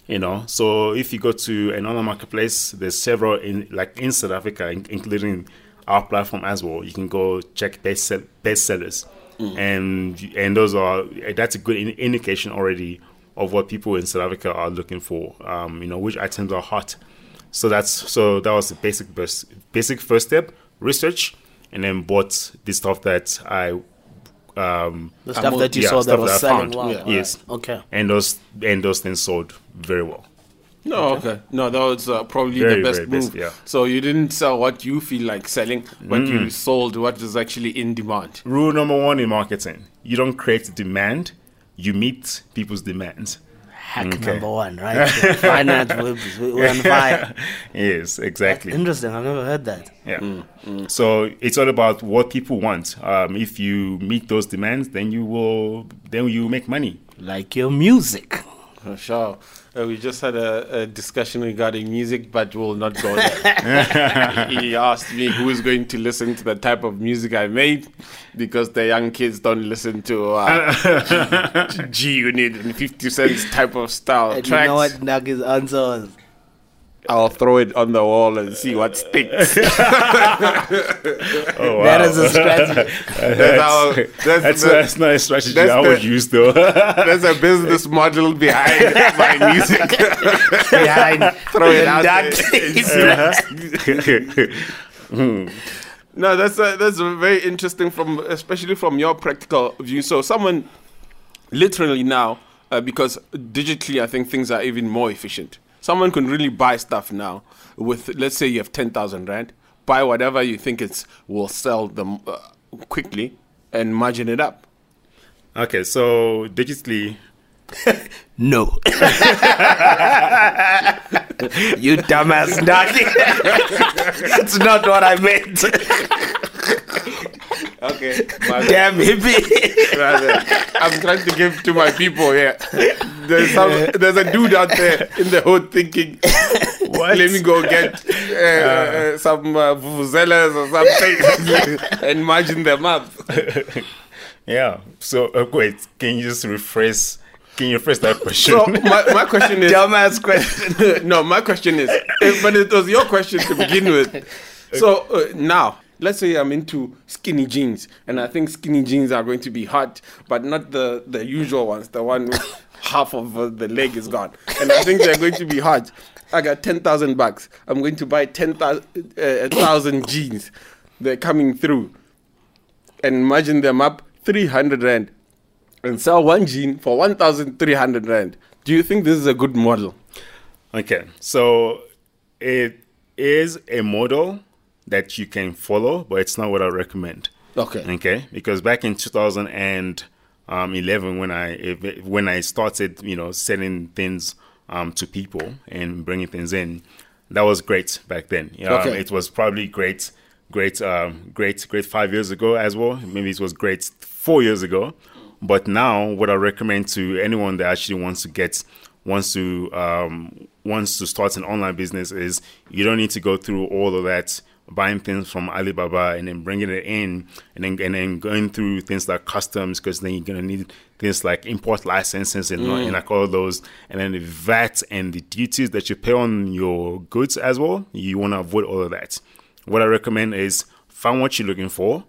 You know, so if you go to an online marketplace, there's several in like in South Africa, in- including our platform as well. You can go check best sell- best sellers, and and those are that's a good in- indication already of what people in South Africa are looking for. Um, you know, which items are hot. So that's so that was the basic first basic first step, research, and then bought the stuff that I um The stuff that you yeah, saw that was I selling found. well. Yeah. Yes. Okay. and those and those things sold very well. No, okay. No, that was uh, probably Very, the best very move. best, yeah. So you didn't sell what you feel like selling, but you sold what is actually in demand. Rule number one in marketing: you don't create demand, you meet people's demands. Hack Okay. number one, right? Finance, we're, we're on fire. yes, exactly. Interesting. I've never heard that. Yeah. So it's all about what people want. Um, if you meet those demands, then you will then you make money. Like your music. For sure. Uh, we just had a, a discussion regarding music, but we'll not go there. he asked me who is going to listen to the type of music I made because the young kids don't listen to uh, G Unit and 50 Cent's type of style And tracks. you know what Nagi's answer was? I'll throw it on the wall and see what sticks. Oh wow. That is a strategy. That's, how, that's, That's, the- that's not a strategy that's I would the- use though. there's a business model behind my music. Behind Throw it out dark there. No, that's a, that's a very interesting from especially from your practical view. So someone literally now uh, because digitally I think things are even more efficient. Someone can really buy stuff now with let's say you have 10,000 rand, buy whatever you think it's will sell them uh, quickly and margin it up. okay, so digitally, No. you dumbass Nagi. That's not what I meant. Okay. Damn hippie. I'm trying to give to my people here. There's some, there's a dude out there in the hood thinking, let me go get uh, uh, some uh, vuvuzelas or something and margin them up. yeah. So uh, wait, can you just rephrase? Can you rephrase that question? So my, my question is, dumbass question. no, my question is, eh, but it was your question to begin with. So uh, now, let's say I'm into skinny jeans, and I think skinny jeans are going to be hot, but not the the usual ones, the one with half of uh, the leg is gone, and I think they're going to be hot. I got ten thousand bucks. I'm going to buy ten thousand uh, thousand jeans. They're coming through, and margin them up three hundred rand, and sell one jean for one thousand three hundred rand. Do you think this is a good model? Okay, so it is a model that you can follow, but it's not what I recommend. Okay. Okay, because back in 2011, when I when I started, you know, selling things um, to people and bringing things in, that was great back then. Yeah, Okay. it was probably great, great, um, great, great five years ago as well. Maybe it was great four years ago, But now, what I recommend to anyone that actually wants to get wants to um, wants to start an online business is you don't need to go through all of that buying things from Alibaba and then bringing it in and then and then going through things like customs because then you're gonna need things like import licenses and, and like all those and then the VAT and the duties that you pay on your goods as well. You want to avoid all of that. What I recommend is find what you're looking for.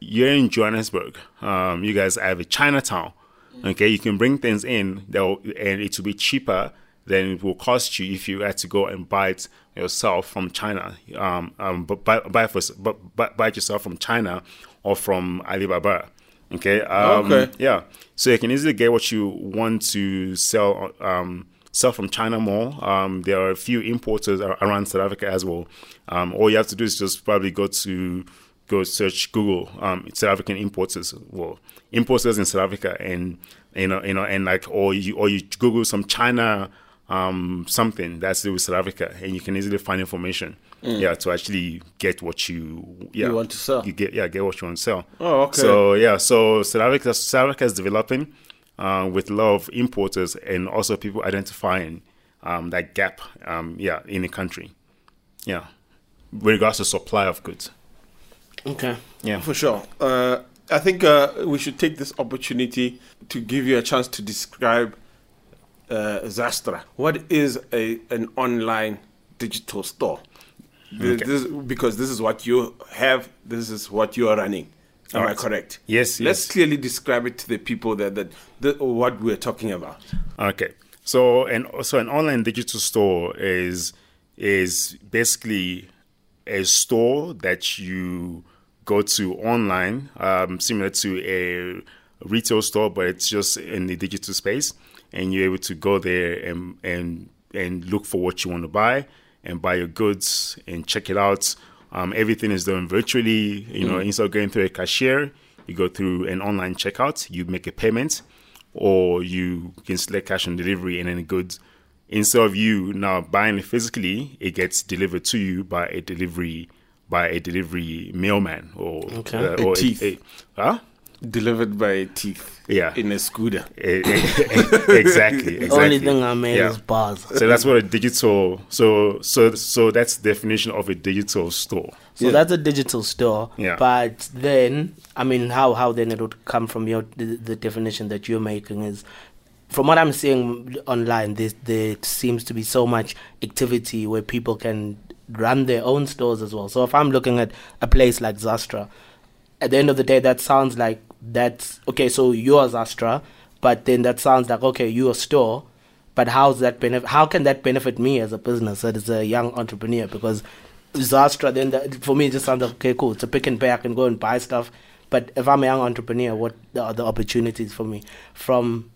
You're in Johannesburg. Um, you guys have a Chinatown. Okay, you can bring things in that and it will be cheaper than it will cost you if you had to go and buy it yourself from China. Um, um, but buy, buy, for, but, buy, buy it yourself from China or from Alibaba. Okay. Um, Okay. Yeah. So you can easily get what you want to sell. Um, sell from China more. Um, there are a few importers around South Africa as well. Um, all you have to do is just probably go to go search Google um, South African importers. Well, importers in South Africa, and you know, you know, and like, or you or you Google some China um, something that's to do with South Africa, and you can easily find information. Yeah, to actually get what you yeah Mm. You want to sell. You get yeah, get what you want to sell. Oh, okay. So yeah, so South Africa, South Africa is developing uh, with a lot of importers and also people identifying um, that gap. Um, yeah, in the country. Yeah, with regards to supply of goods. Okay. Yeah. For sure. Uh, I think uh, we should take this opportunity to give you a chance to describe uh, Zastra. What is a an online digital store? Okay. This, because this is what you have. This is what you are running. Am I Alright. correct? Yes, Let's yes. clearly describe it to the people that that, that what we're talking about. Okay. So and also an online digital store is is basically a store that you go to online, um, similar to a retail store, but it's just in the digital space, and you're able to go there and and and look for what you want to buy and buy your goods and check it out. Um, everything is done virtually. You know, instead of going through a cashier, you go through an online checkout. You make a payment, or you can select cash on delivery and then the goods instead of you now buying it physically it gets delivered to you by a delivery by a delivery mailman or Okay. uh, A or thief. a, huh Delivered by a thief. Yeah. In a scooter. Exactly exactly Only thing I made Yeah. is bars. so that's what a digital so so so that's the definition of a digital store So that's a digital store. Yeah. But then, I mean, how how then it would come from your the, the definition that you're making is, from what I'm seeing online, there there seems to be so much activity where people can run their own stores as well. So if I'm looking at a place like Zastra, at the end of the day, that sounds like that's okay. So you're Zastra, but then that sounds like okay, you're a store. But how's that benefit? How can that benefit me as a business, as a young entrepreneur? Because Zastra, then that, for me, it just sounds like okay, cool. It's a pick and pay. I can go and buy stuff. But if I'm a young entrepreneur, what are the opportunities for me from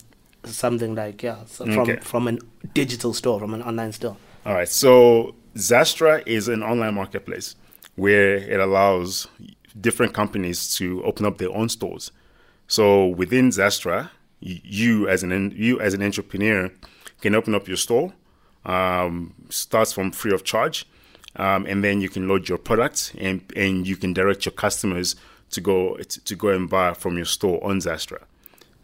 something like yeah, so from Okay. from a digital store, from an online store? All right. So Zastra is an online marketplace where it allows different companies to open up their own stores. So within Zastra, you as an you as an entrepreneur can open up your store. Um, starts from free of charge, um, and then you can load your products and and you can direct your customers to go to go and buy from your store on Zastra.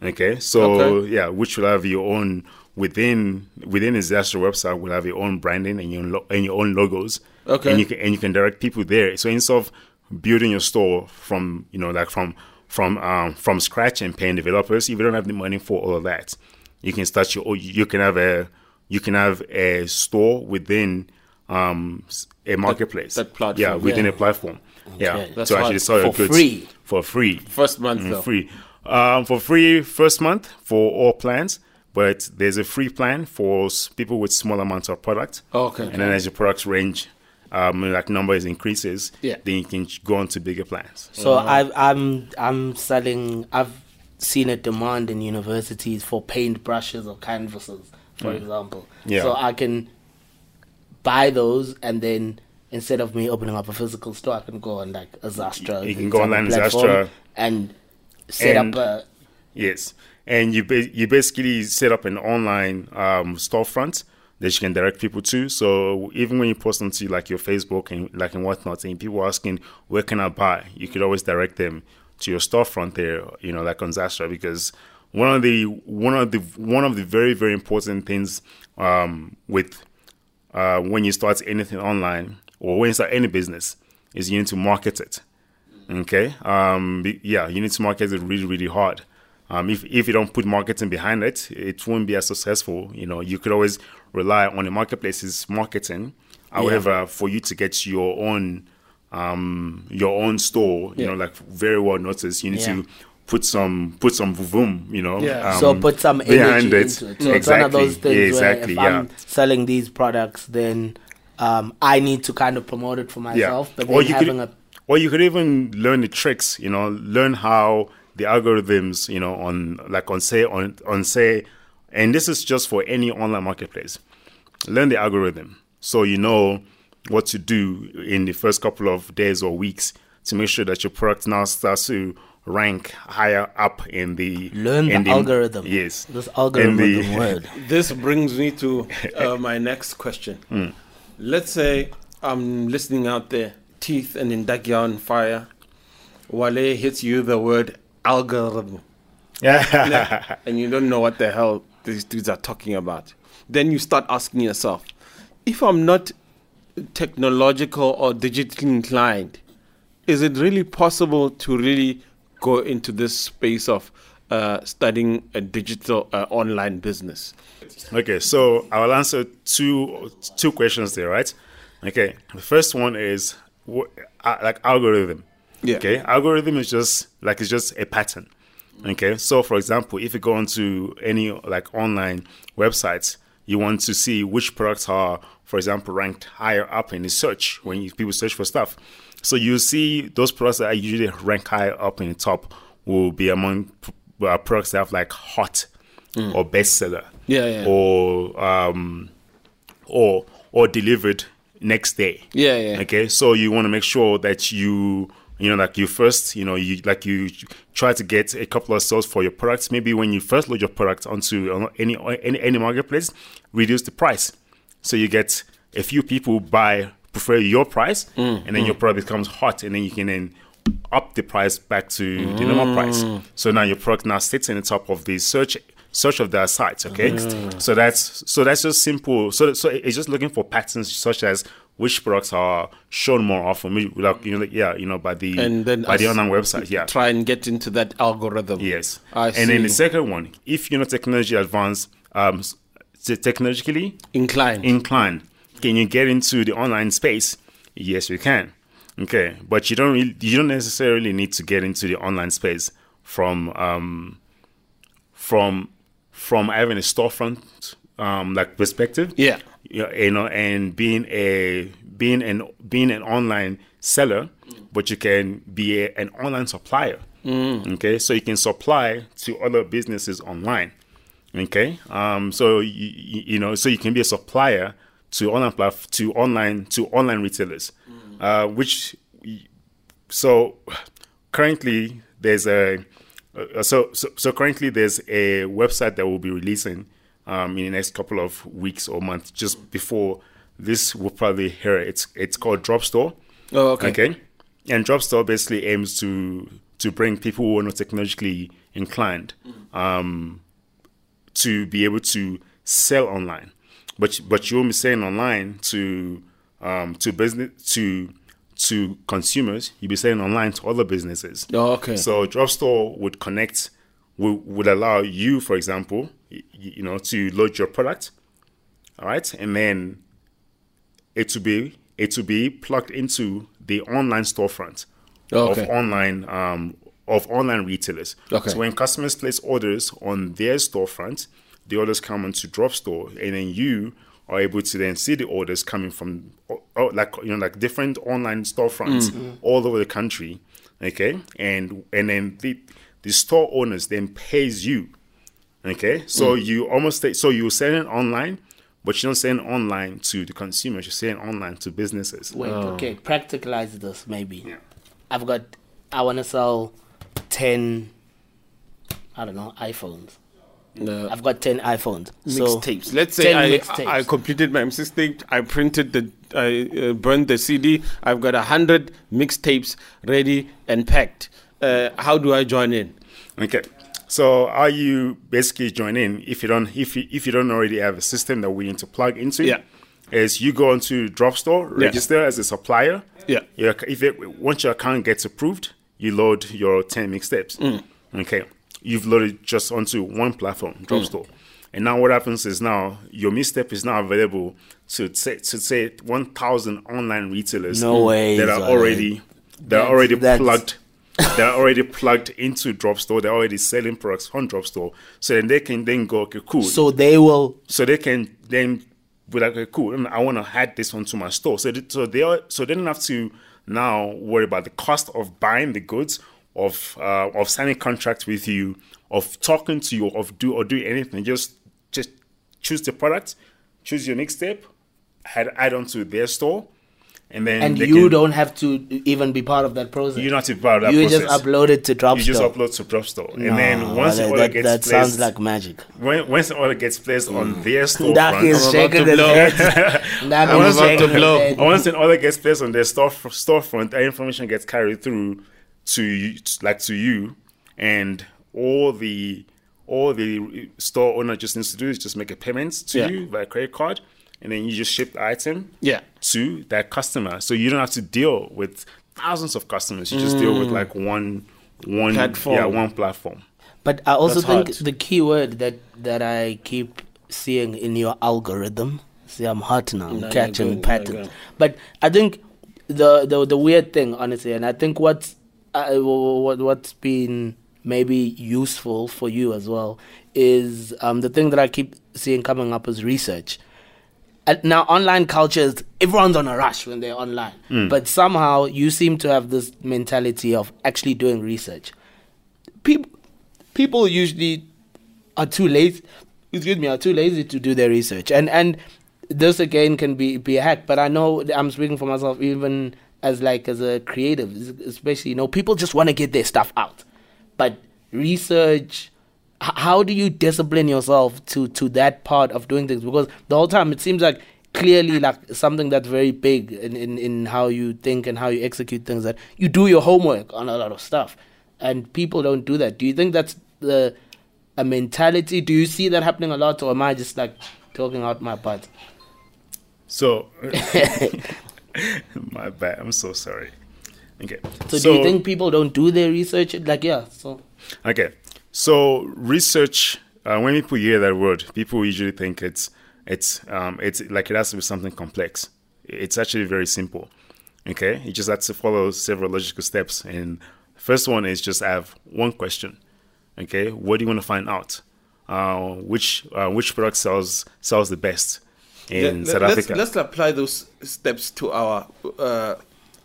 Okay, so Okay. yeah, which will have your own within within the Zastra website will have your own branding and your own and your own logos. Okay. and you can and you can direct people there. So instead of building your store from you know like from from um, from scratch and paying developers, if you don't have the money for all of that, you can start your you can have a you can have a store within um, a marketplace. that platform, yeah, within yeah. a platform. Yeah, Okay. That's to actually sell your For goods free. for free First month Mm, free um, for free first month for all plans but there's a free plan for people with small amounts of product Okay. and then as your products range um, like numbers increases Yeah. then you can go on to bigger plans So I've, I'm I'm selling. I've seen a demand in universities for paint brushes or canvases, for example. Mm. Yeah. So I can buy those, and then instead of me opening up a physical store, I can go on like a Zastra. You can go of online, platform Zastra. and set And- up a. yes and you ba- you basically set up an online um, storefront that you can direct people to so even when you post onto like your facebook and like and whatnot and people are asking where can i buy you could always direct them to your storefront there, you know, like on Zastra, because one of the one of the one of the very very important things um, with uh, when you start anything online or when you start any business is you need to market it. Okay, um, yeah, you need to market it really really hard. Um, if if you don't put marketing behind it, it won't be as successful. You know, you could always rely on the marketplace's marketing. However, for you to get your own um, your own store, you Yeah. know, like very well noticed, you need Yeah. to put some put some boom, you know, Yeah. so um, put some behind energy it. into it. So it's one of exactly. those things yeah, exactly. where if yeah. I'm selling these products, then um, I need to kind of promote it for myself. But or you having could, a or you could even learn the tricks. You know, learn how the algorithms. You know, on like on say on on say, and this is just for any online marketplace. Learn the algorithm so you know what to do in the first couple of days or weeks to make sure that your product now starts to rank higher up in the learn in the algorithm. Yes, this In algorithm the- word. This brings me to uh, my next question. Hmm. Let's say I'm listening out there, teeth and Indaki on fire. Wale hits you the word algorithm. Yeah. and you don't know what the hell these dudes are talking about. Then you start asking yourself, if I'm not technological or digitally inclined, is it really possible to really go into this space of uh, studying a digital uh, online business? Okay, so I will answer two two questions there, right? Okay, the first one is uh, like algorithm. Yeah. Okay, algorithm is just like it's just a pattern. Okay, so for example, if you go onto any like online websites, you want to see which products are, for example, ranked higher up in the search when you, people search for stuff. So you see those products that are usually rank higher up in the top will be among uh, products that have like hot or bestseller Mm. Yeah, yeah. or um, or or delivered next day. Yeah, yeah. Okay, so you want to make sure that you you know like you first you know you like you try to get a couple of sales for your products. Maybe when you first load your product onto any any any marketplace, reduce the price so you get a few people buy prefer your price, mm, and then mm. your product becomes hot, and then you can then up the price back to the normal mm. price. So now your product now sits in the top of the search search of their sites. Okay, so that's so that's just simple. So so it's just looking for patterns such as which products are shown more often, like you know, like, yeah, you know, by the And then by the online website, yeah. Try and get into that algorithm. Yes. I and then the second one, if you're not technology advanced, um, technologically Inclined. inclined, can you get into the online space? Yes, you can. Okay, but you don't really, you don't necessarily need to get into the online space from um, from from having a storefront um, like perspective. Yeah. You know, and being a being an being an online seller, but you can be a, an online supplier. Okay, so you can supply to other businesses online. Okay, um, so you, you know, so you can be a supplier to online platf- to online to online retailers, uh, which so currently there's a uh, so, so so currently there's a website that will be releasing um, in the next couple of weeks or months just before this will probably hear it. it's it's called drop store Oh, okay. okay and drop store basically aims to to bring people who are not technologically inclined um, to be able to sell online but but you won't be selling online to um, to business to to consumers you'll be selling online to other businesses Oh, okay. so drop store would connect would, would allow you for example y- y- you know to load your product all right and then it to be it to be plugged into the online storefront Okay. of online um, of online retailers. Okay. So when customers place orders on their storefront, the orders come onto Drop Store, and then you are able to then see the orders coming from oh, oh, like you know like different online storefronts all over the country. Okay, and and then the the store owners then pays you. Okay, so you almost say- so you send it online, but you don't send online to the consumers. You send online to businesses. Wait, okay, practicalize this maybe. Yeah. I've got, I want to sell 10, I don't know, iPhones. No. I've got 10 iPhones. So mixtapes. Let's say 10 I, mixtapes. I completed my mixtape. I printed the, I uh, burned the CD. I've got a hundred mixtapes ready and packed. Uh, how do I join in? Okay. So are you basically join in if you don't if you if you don't already have a system that we need to plug into? Yeah. Is you go onto Drop Store, Yeah. register as a supplier. Yeah. Your, if it, once your account gets approved, you load your ten mixtapes. Mm. Okay. You've loaded just onto one platform, Drop Mm. Store. And now what happens is now your mixtape is now available to say to say one thousand online retailers No ways, that are already that are already plugged they're already plugged into Drop Store. They're already selling products on Drop Store. So then they can then go, okay, cool. So, they will. So they can then be like, okay, cool. I want to add this onto my store. So, they, so they are, so they don't have to now worry about the cost of buying the goods, of uh, of signing contracts with you, of talking to you, of do or do anything. Just just choose the product, choose your next step, add add on to their store, and then And you can- don't have to even be part of that process. You don't have to be part of that process. You process. just upload it to Drop you just upload to Drop Store, and then once the that, order that, gets that placed, sounds like magic. when, once the order gets placed on mm. their Dak storefront, is about shaking to his head. Dak I'm is about shaking to his blow. head. once an order gets placed on their store storefront, that information gets carried through to you, like to you, and all the all the store owner just needs to do is just make a payment to Yeah. you via credit card, and then you just ship the item Yeah. to that customer. So you don't have to deal with thousands of customers. You just deal with like one one Platform. Yeah, one platform. But I also That's think hard. the key word that that I keep seeing in your algorithm. See, I'm hot now. I'm No, catching good, you're patterns. But I think the, the the weird thing, honestly, and I think what's uh, what what's been maybe useful for you as well is um, the thing that I keep seeing coming up is research. Now online culture is everyone's on a rush when they're online. Hmm. But somehow you seem to have this mentality of actually doing research. People people usually are too lazy excuse me are too lazy to do their research. And and this again can be be a hack but i know i'm speaking for myself even as like as a creative especially you know people just want to get their stuff out. But research how do you discipline yourself to to that part of doing things because the whole time it seems like clearly like something that's very big in, in in how you think and how you execute things that you do your homework on a lot of stuff and people don't do that do you think that's the a mentality do you see that happening a lot or am i just like talking out my butt So my bad. I'm so sorry. Okay. so, do you think people don't do their research like yeah so Okay. So research. Uh, when people hear that word, people usually think it's it's um, it's like it has to be something complex. It's actually very simple. Okay. You just have to follow several logical steps. And first one is just have one question. Okay. What do you want to find out? Uh, which uh, which product sells sells the best in Let- South let's, Africa? Let's apply those steps to our uh,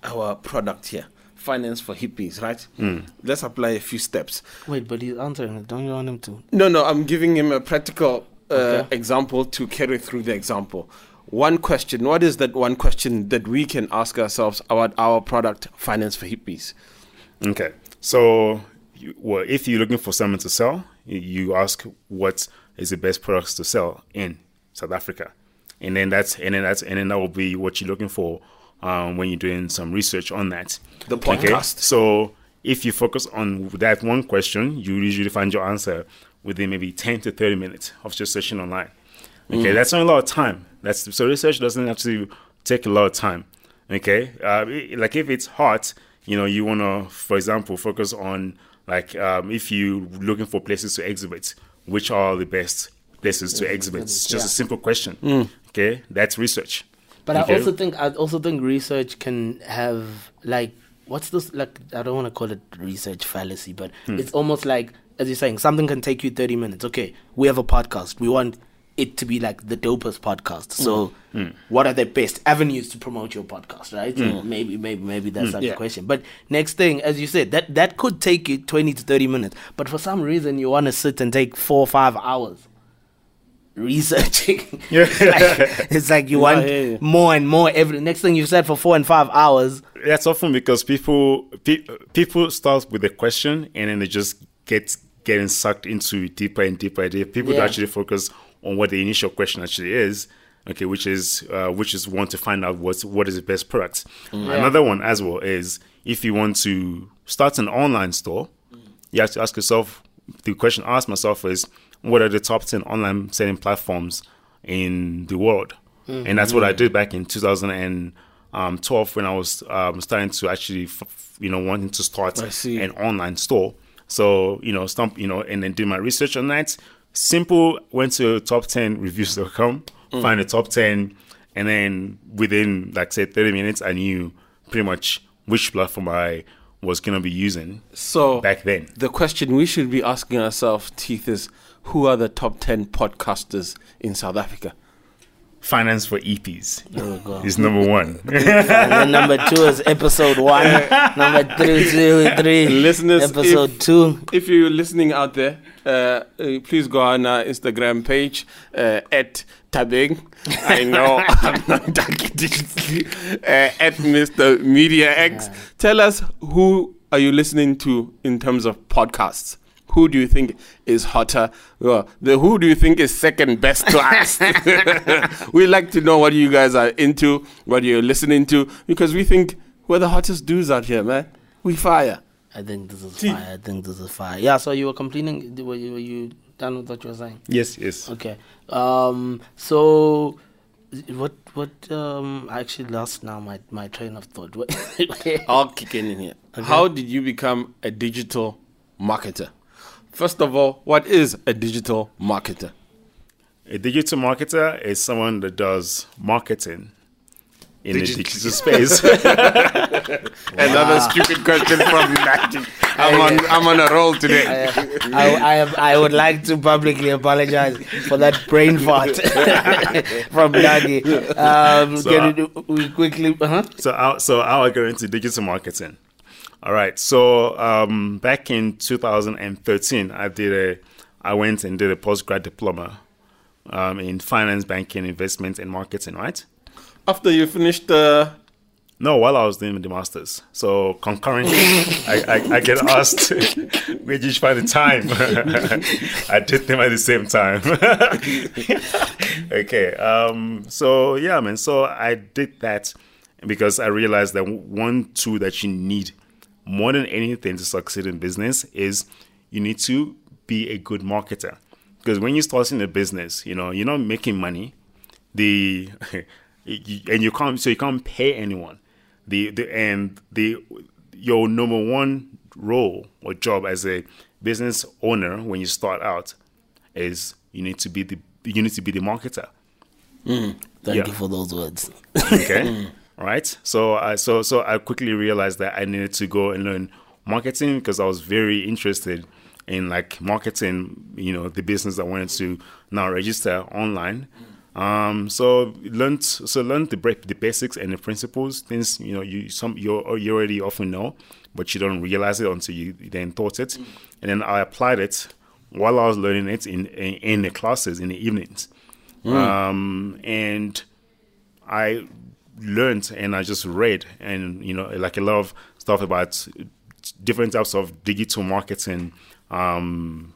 our product here. Finance for hippies, right? Hmm. Let's apply a few steps. wait but he's answering don't you want him to No, no, I'm giving him a practical uh, Okay. example to carry through the example. One question. What is that one question that we can ask ourselves about our product, Finance for Hippies? Okay. So, you, well, if you're looking for something to sell, you, you ask what is the best products to sell in South Africa, and then that's and then that's and then that will be what you're looking for um, when you're doing some research on that. The podcast. So, if you focus on that one question, you usually find your answer within maybe 10 to 30 minutes of just searching online. Okay, that's not a lot of time. That's so research doesn't have to take a lot of time. Okay, uh, like if it's hot, you know, you want to, for example, focus on like um, if you're looking for places to exhibit, which are the best places to exhibit? It's just Yeah. a simple question. Okay, that's research. But. I also think I also think research can have like what's this like I don't want to call it research fallacy, but Hmm. it's almost like as you're saying something can take you 30 minutes. Okay, we have a podcast. We want it to be like the dopest podcast. So, Hmm. what are the best avenues to promote your podcast, right? So maybe maybe maybe that's not Yeah. the question. But next thing, as you said, that that could take you 20 to 30 minutes. But for some reason you want to sit and take 4 or 5 hours researching. Yeah. Like, it's like you want yeah, yeah. more and more every next thing you said for four and five hours. That's often because people pe- people start with a question and then they just get getting sucked into deeper and deeper. They- People Yeah. actually focus on what the initial question actually is, Okay, which is uh, which is one to find out what's what is the best product. Another one as well is if you want to start an online store, you have to ask yourself the question I ask myself is what are the top 10 online selling platforms in the world? And that's what I did back in 2012 when I was um, starting to actually, you know, wanting to start an online store. So, you know, stump, you know, and then do my research on that. Simple, went to top 10 reviews.com, find the top 10, and then within, like, say, 30 minutes, I knew pretty much which platform I was going to be using So back then. the question we should be asking ourselves, Teeth, is who are the top 10 podcasters in South Africa? Finance for Hippies There is number one. and number two is episode one. number three, two, three. Listeners, episode if- two. If you're listening out there, uh, uh, please go on our Instagram page uh, at Tabing. I know I'm not talking digitally. Uh, at Mr. Media X. Tell us who are you listening to in terms of podcasts? Who do you think is hotter? Well, the who do you think is second best to us? we like to know what you guys are into, what you're listening to, because we think we're the hottest dudes out here, man. We fire. I think this is T- fire. I think this is fire. Yeah. So you were complaining. Were you, were you done with what you were saying? yes, yes. Okay. Um. So, what? What? Um. I actually lost now my my train of thought. What- I'll kick in here. How did you become a digital marketer? First of all, what is a digital marketer? A digital marketer is someone that does marketing in Digit- the digital space. Another stupid question from Nati. I'm on I'm on a roll today. I, I, have, I would like to publicly apologize for that brain fart from Nagi. Um, So, can uh, you, we quickly, uh-huh. so, how, so how I got into digital marketing? All right. So um, back in 2013, I did a, I went and did a postgrad diploma um, in finance, banking, investment, and marketing. Right. After you finished the No, while I was doing the masters. So concurrently, I, I, I get asked, where did you find the time? I did them at the same time. okay. Um, so yeah, man. So I did that because I realized that one tool that you need more than anything to succeed in business is you need to be a good marketer. Because when you're starting a business, you know, you're not making money the and you can't so you can't pay anyone the the and the your number one role or job as a business owner when you start out is you need to be the you need to be the marketer hmm. Thank Yeah. you for those words. okay right? So i so so i quickly realized that i needed to go and learn marketing because i was very interested in like marketing you know the business i wanted to now register online. Um so learned so learned the the basics and the principles things you know you some you you already often know but you don't realize it until you then taught it. And then i applied it while i was learning it in in, in the classes in the evenings. Um and I learned and I just read and you know like a lot of stuff about different types of digital marketing um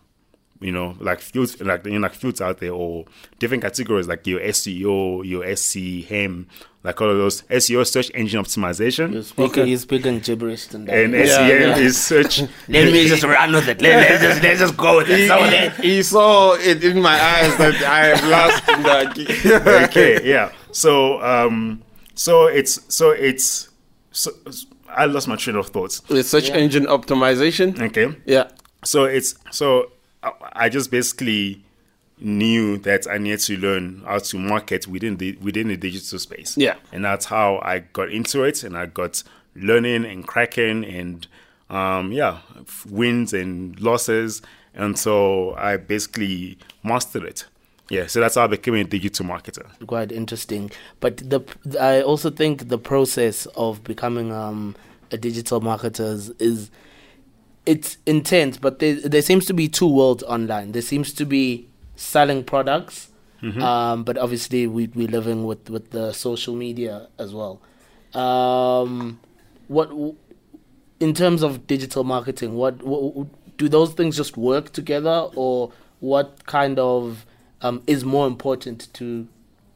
you know like fields like you know, like fields out there or different categories like your SEO your SEM, like all of those SEO search engine optimization You're speaking, you're speaking gibberish and and that. SEM is search Let me just run with it. Let, let's, just, let's just go with it. So let- he saw it in my eyes that I have lost the okay, yeah. So, um, so it's so it's so I lost my train of thoughts. With search engine optimization. Okay, Yeah. so it's so I, I just basically knew that I needed to learn how to market within the within the digital space. Yeah. and that's how I got into it, and I got learning and cracking and um, yeah, wins and losses, and so I basically mastered it. Yeah, so that's how I became a digital marketer. quite interesting. But the I also think the process of becoming um, a digital marketer is, is it's intense. But there there seems to be two worlds online. There seems to be selling products, um, but obviously we we're living with with the social media as well. Um, what in terms of digital marketing, what, what do those things just work together, or what kind of um, is more important to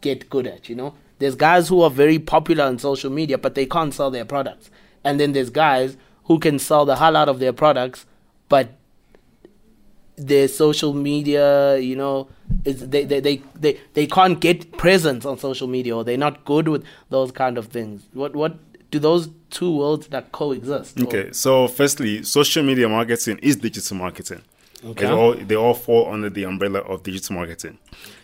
get good at. You know, there's guys who are very popular on social media, but they can't sell their products, and then there's guys who can sell the hell out of their products, but their social media, you know, is they, they, they, they, they can't get presence on social media or they're not good with those kind of things. What what do those two worlds that coexist? Or- Okay, so firstly, social media marketing is digital marketing. Okay. They all they all fall under the umbrella of digital marketing.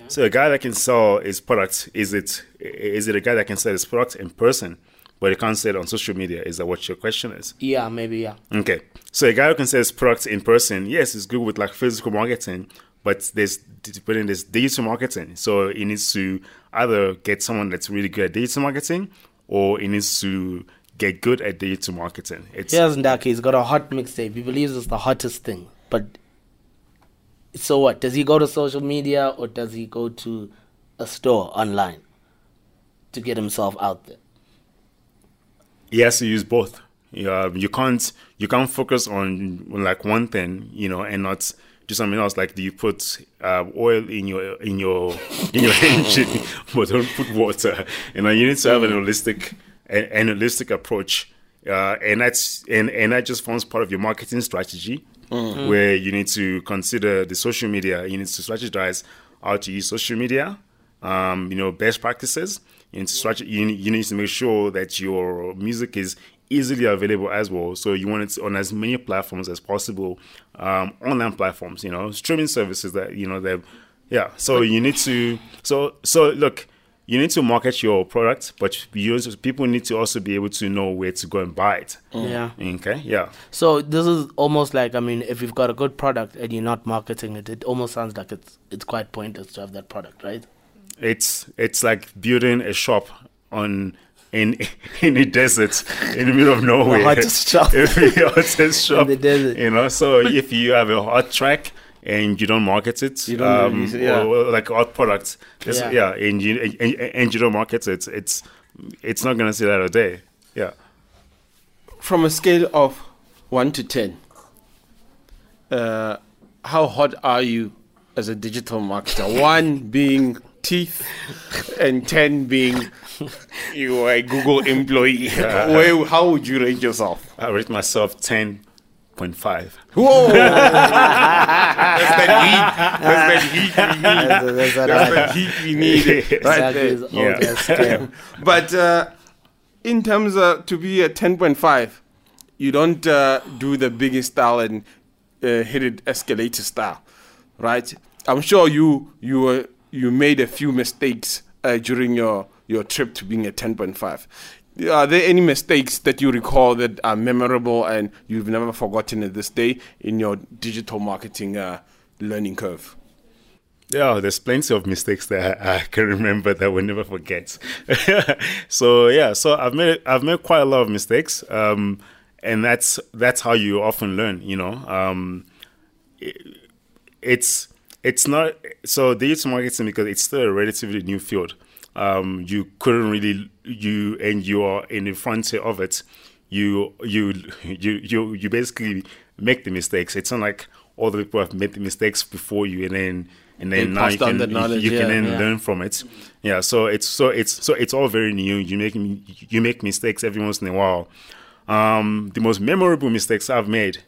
So a guy that can sell his product is it is it a guy that can sell his product in person, but he can't sell it on social media? Is that what your question is? Yeah, maybe yeah. Okay, so a guy who can sell his product in person, yes, it's good with like physical marketing, but there's but then there's digital marketing. So he needs to either get someone that's really good at digital marketing, or he needs to get good at digital marketing. It's Here's Ndaki, he's got a hot mixtape. He believes it's the hottest thing. But so what? Does he go to social media or does he go to a store online to get himself out there? he has to use both. Yeah, you can't you can't focus on like one thing, you know, and not do something else. Like, do you put uh, oil in your in your in your engine, but don't put water? You know, you need to have an holistic an, an holistic approach, uh, and that's and and that just forms part of your marketing strategy, where you need to consider the social media. You need to strategize how to use social media. Um, you know, best practices. You need to you, you need to make sure that your music is easily available as well. So you want it on as many platforms as possible, um, online platforms. You know, streaming services that you know that. Yeah. So you need to. So so look. You need to market your product, but you also, people need to also be able to know where to go and buy it. Mm. Yeah. Okay. Yeah. So this is almost like I mean, if you've got a good product and you're not marketing it, it almost sounds like it's it's quite pointless to have that product, right? it's it's like building a shop on in in a desert in the middle of nowhere. hottest shop. the hottest shop the desert. You know, so if you have a hot track and you don't market it, You don't um, release it, yeah. or, or like a hot product, it's- Yeah. yeah. and you and, and- and you don't market it, it's it's not gonna see that a day. Yeah. From a scale of one to ten, uh, how hot are you as a digital marketer? One being teeth, and ten being you are a Google employee. Where, how would you rate yourself? I rate myself ten point five. Whoa! That's that heat. That's that heat we need. That's- that's what That's I- that heat we need right Exactly, there. Yeah. But uh, in terms of to be a 10.5, you don't uh, do the biggest style and uh, hit it escalator style, right? I'm sure you you were you made a few mistakes uh, during your your trip to being a 10.5. Are there any mistakes that you recall that are memorable and you've never forgotten at this day in your digital marketing uh, learning curve? Yeah, there's plenty of mistakes that I, can remember that we'll never forget. so yeah, so I've made I've made quite a lot of mistakes, um, and that's that's how you often learn. You know, um, it- it's it's not so digital marketing because it's still a relatively new field. Um, you couldn't really you and you are in the frontier of it. You you you you you basically make the mistakes. It's not like all the people have made the mistakes before you, and then and then now you can you- yeah, can then yeah. learn from it. Yeah, so it's so it's so it's all very new. You make you make mistakes every once in a while. Um, the most memorable mistakes I've made,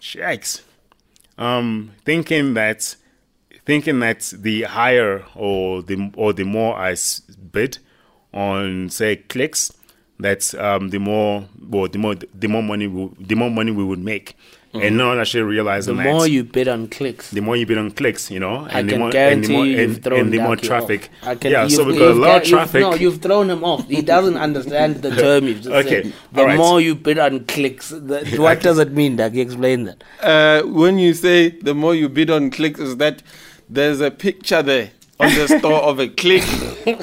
shakes, um, thinking that thinking that the higher or the or the more I bid on say clicks, that um, the more well the more the more money we, the more money we would make, and not actually realize The realizing that more you bid on clicks, the more you bid on clicks, you know, I and the more and the more, you and, thrown and the more traffic. Off. I can, yeah, so we've got a lot ga- of you've- traffic. No, you've thrown him off. He doesn't understand the term you've just Okay, said. The all right. more you bid on clicks, the, what does it mean, Ducky? Explain that. uh, when you say the more you bid on clicks, is that there's a picture there on the store of a click,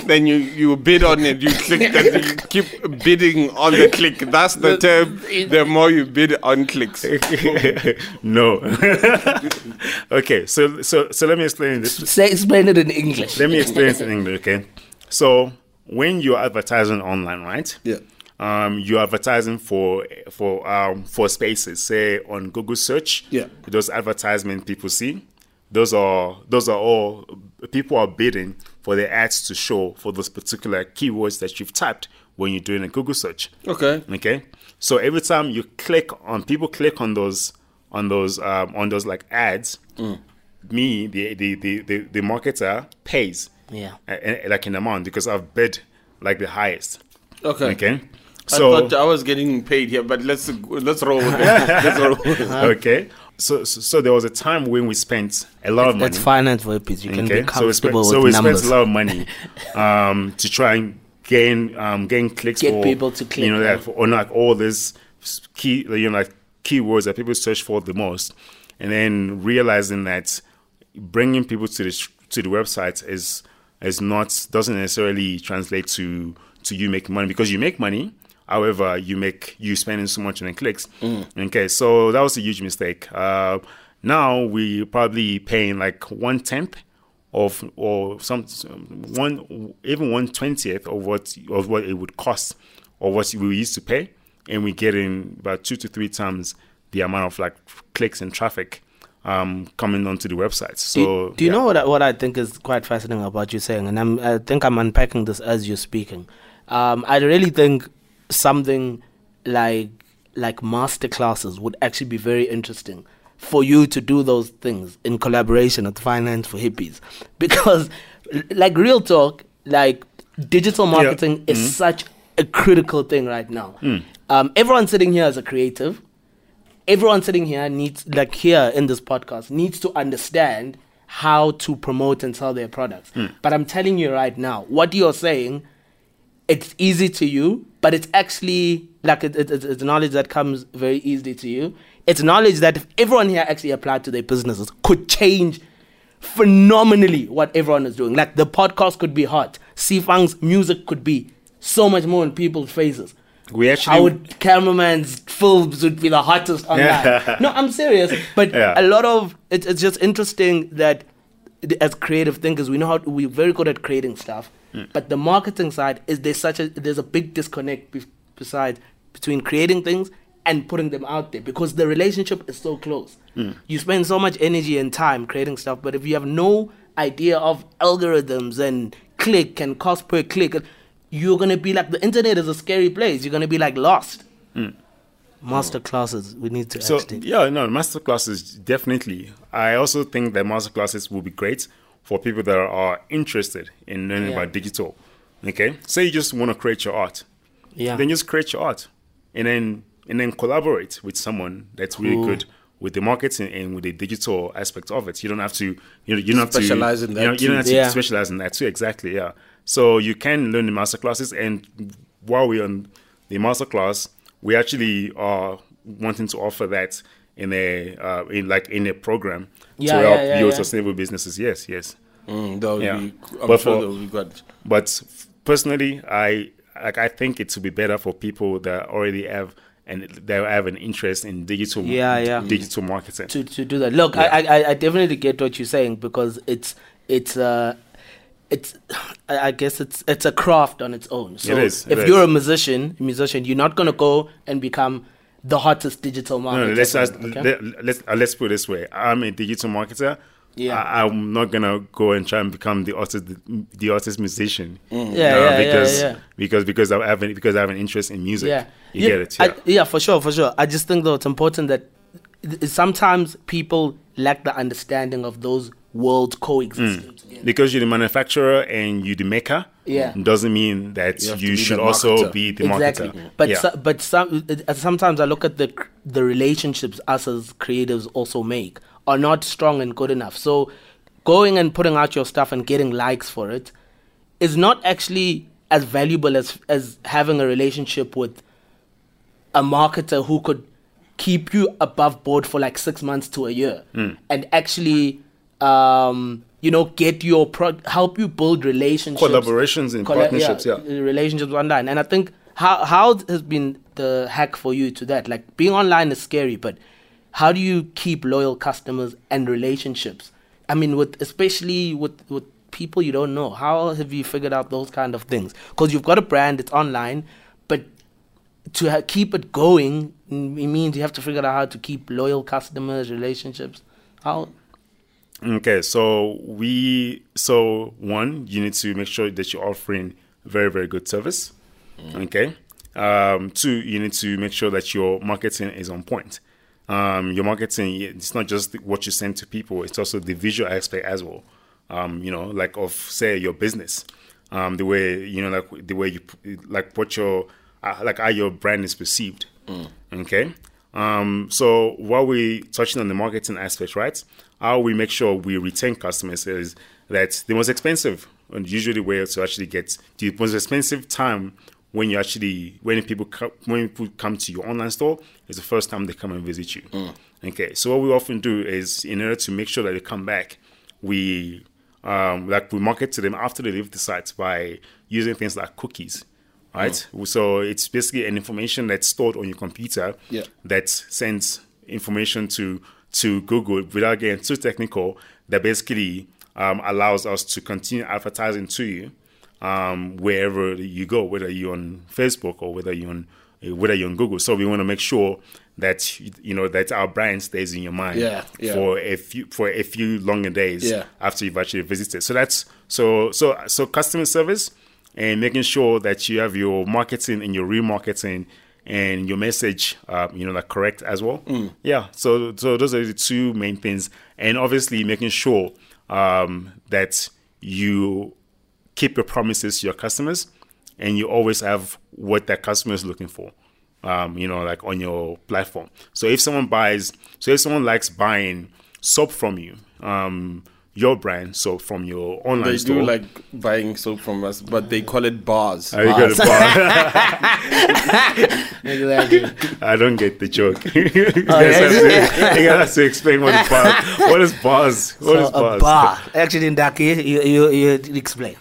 then you, you bid on it, you click, and you keep bidding on the click. That's the term. The more you bid on clicks. no. okay, so so so let me explain this. Say, explain it in English. Let me explain it in English, okay? So when you're advertising online, right? Yeah. Um, you're advertising for for um for spaces, say on Google search. Yeah. Those advertisement people see, those are those are all people are bidding for their ads to show for those particular keywords that you've typed when you're doing a Google search. Okay. Okay. So every time you click on people click on those on those um, on those like ads, me the the, the the the marketer pays. Yeah. uh, uh, like an amount because I've bid like the highest. Okay. Okay. I So thought I was getting paid here, but let's let's roll with it. let's roll with it. okay. So, so there was a time when we spent a lot of money. That's finance for. You can Okay, be so we spent comfortable so we with spent a lot of money um, to try and gain um, gain clicks Get for people to click, you know for, on like all these key you know like keywords that people search for the most, and then realizing that bringing people to the to the website is is not doesn't necessarily translate to to you making money because you make money. However, you make you spending so much on clicks. Okay, so that was a huge mistake. Uh, now we probably paying like one tenth of or some one even one twentieth of what of what it would cost or what we used to pay, and we getting about two to three times the amount of like clicks and traffic um, coming onto the website. So do, you- do you yeah. know what I, what I think is quite fascinating about you saying, and I'm, I think I'm unpacking this as you're speaking. Um, I really think something like like master classes would actually be very interesting for you to do those things in collaboration with Finance for Hippies, because like real talk, like digital marketing is mm-hmm. such a critical thing right now. Mm. Um, everyone sitting here is a creative. Everyone sitting here needs like here in this podcast needs to understand how to promote and sell their products. Mm. But i'm telling you right now what you're saying it's easy to you but it's actually like it, it, it's- it's knowledge that comes very easily to you it's knowledge that if everyone here actually applied to their businesses could change phenomenally what everyone is doing like the podcast could be hot Sifang's music could be so much more in people's faces we actually I would cameraman's films would be the hottest online. Yeah. no, I'm serious. But Yeah. a lot of it, it's just interesting that as creative thinkers, we know how we're very good at creating stuff. Hmm. But the marketing side is there's such a there's a big disconnect be, beside between creating things and putting them out there because the relationship is so close. Hmm. You spend so much energy and time creating stuff, but if you have no idea of algorithms and click and cost per click, you're gonna be like the internet is a scary place. You're gonna be like lost. Master classes, we need to. So actually. yeah, no, master classes definitely. I also think that master classes will be great for people that are interested in learning Yeah. about digital. Okay, say you just want to create your art, Yeah. then just create your art, and then and then collaborate with someone that's really Cool. good with the marketing and with the digital aspect of it. You don't have to, you know, you don't have to Specialize to in you that know, you too. don't have to Yeah. specialize in that too. Exactly, yeah. So you can learn the master classes, and while we're on the master class, we actually are wanting to offer that in a uh, in like in a program Yeah, to yeah, help yeah, your yeah. sustainable businesses. Yes, yes. Mm, that would Yeah. be, I'm But sure for- that would be good. But personally, I like I think it would be better for people that already have and they have an interest in digital Yeah, yeah. digital marketing. to to do that. Look, I, I I definitely get what you're saying because it's it's uh it's I I guess it's it's a craft on its own. So is, it if is. you're a musician, musician, you're not gonna go and become the hottest digital marketer. no, let's ask, okay? let, let's uh, let's put it this way. I'm a digital marketer. Yeah. I, I'm not gonna go and try and become the artist, the artist musician. Yeah, Uh, yeah, yeah, because yeah. because because I have an, because I have an interest in music. Yeah, you yeah, get it. I- Yeah. yeah, for sure, for sure. I just think though it's important that th- sometimes people lack the understanding of those worlds coexisting together. because you're the manufacturer and you're the maker, Yeah. doesn't mean that You you, have be should the also marketer. be the exactly. marketer. But yeah. so, but some uh, sometimes I look at the the relationships us as creatives also make are not strong and good enough. So going and putting out your stuff and getting likes for it is not actually as valuable as as having a relationship with a marketer who could keep you above board for like six months to a year and actually um you know get your pro help you build relationships. Collaborations and partnerships, yeah. relationships online and i think how how has been the hack for you to that? Like being online is scary but how do you keep loyal customers and relationships? I mean with especially with with people you don't know how have you figured out those kind of things? Because you've got a brand it's online but to ha- keep it going it means you have to figure out how to keep loyal customers relationships. How Okay, so we so one, you need to make sure that you're offering very very good service. Okay. Um, two, you need to make sure that your marketing is on point. Um, your marketing, it's not just what you send to people; it's also the visual aspect as well. Um, you know, like of say your business, um, the way you know, like the way you like what your uh, like how your brand is perceived. Okay. Um, so while we're touching on the marketing aspect, right? How we make sure we retain customers is that the most expensive and usually way to actually get the most expensive time when you actually when people come, when people come to your online store is the first time they come and visit you. Okay, so what we often do is in order to make sure that they come back, we um, like we market to them after they leave the site by using things like cookies, right? So it's basically an information that's stored on your computer Yeah. that sends information to to Google without getting too technical. That basically um, allows us to continue advertising to you um, wherever you go, whether you're on Facebook or whether you're on uh, whether you're on Google. So we want to make sure that you know that our brand stays in your mind Yeah, yeah. for a few for a few longer days Yeah. after you've actually visited. So that's so so so customer service and making sure that you have your marketing and your remarketing and your message, uh, you know, like correct as well. Mm. Yeah. So so those are the two main things, and obviously making sure um, that you keep your promises to your customers, and you always have what that customer is looking for. Um, you know, like on your platform. So if someone buys, so if someone likes buying soap from you, um, your brand, so from your online They store, do like buying soap from us, but they call it bars. Are you gonna buy? Exactly. I don't get the joke. you, guys yes. to, you guys have to explain what is bars. What is bars? What is so a bars? bar. Actually, Ndaki, you, you, you explain.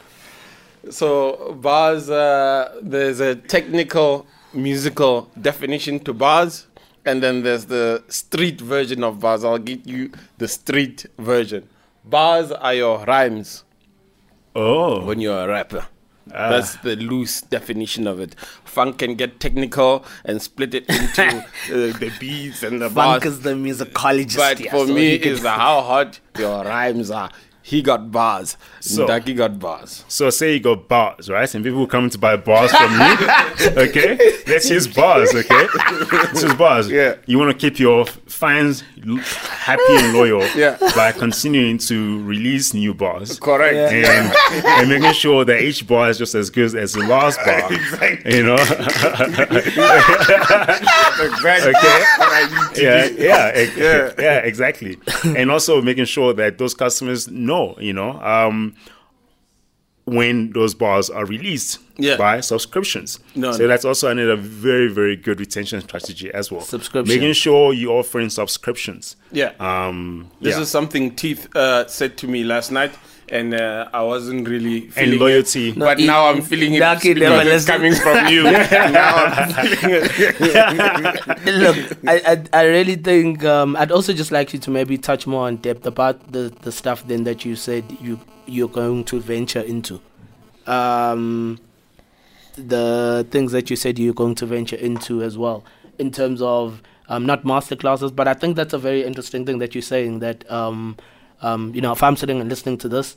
So bars, uh, there's a technical musical definition to bars, and then there's the street version of bars. I'll give you the street version. Bars are your rhymes Oh, when you're a rapper. That's the loose definition of it. Funk can get technical and split it into uh, the beats and the Funk bars. is the musicologist. But here, for so me, is how hot your rhymes are. He got bars. So- Ndaki got bars. so say you got bars, right? And people come to buy bars from you. okay, that's his bars. Okay, let's use bars. Yeah. You want to keep your fans happy and loyal. Yeah. By continuing to release new bars. Correct. and, and making sure that each bar is just as good as the last bar. exactly. You know? Exactly. okay. Yeah, yeah, yeah, exactly. And also making sure that those customers know, you know, um, when those bars are released Yeah. by subscriptions. No, so no. that's also another very, very good retention strategy as well. Subscription. Making sure you're offering subscriptions. Yeah. Um, This yeah. is something Teeth uh, said to me last night, and uh, I wasn't really and feeling loyalty. It, but No, now I'm feeling it Lucky because never it's listen. coming from you. now I'm feeling it. Look, I, I I really think um, I'd also just like you to maybe touch more in depth about the, the stuff then that you said you you're going to venture into. Um, the things that you said you're going to venture into as well, in terms of um, not master classes, but I think that's a very interesting thing that you're saying that um, um, you know if I'm sitting and listening to this,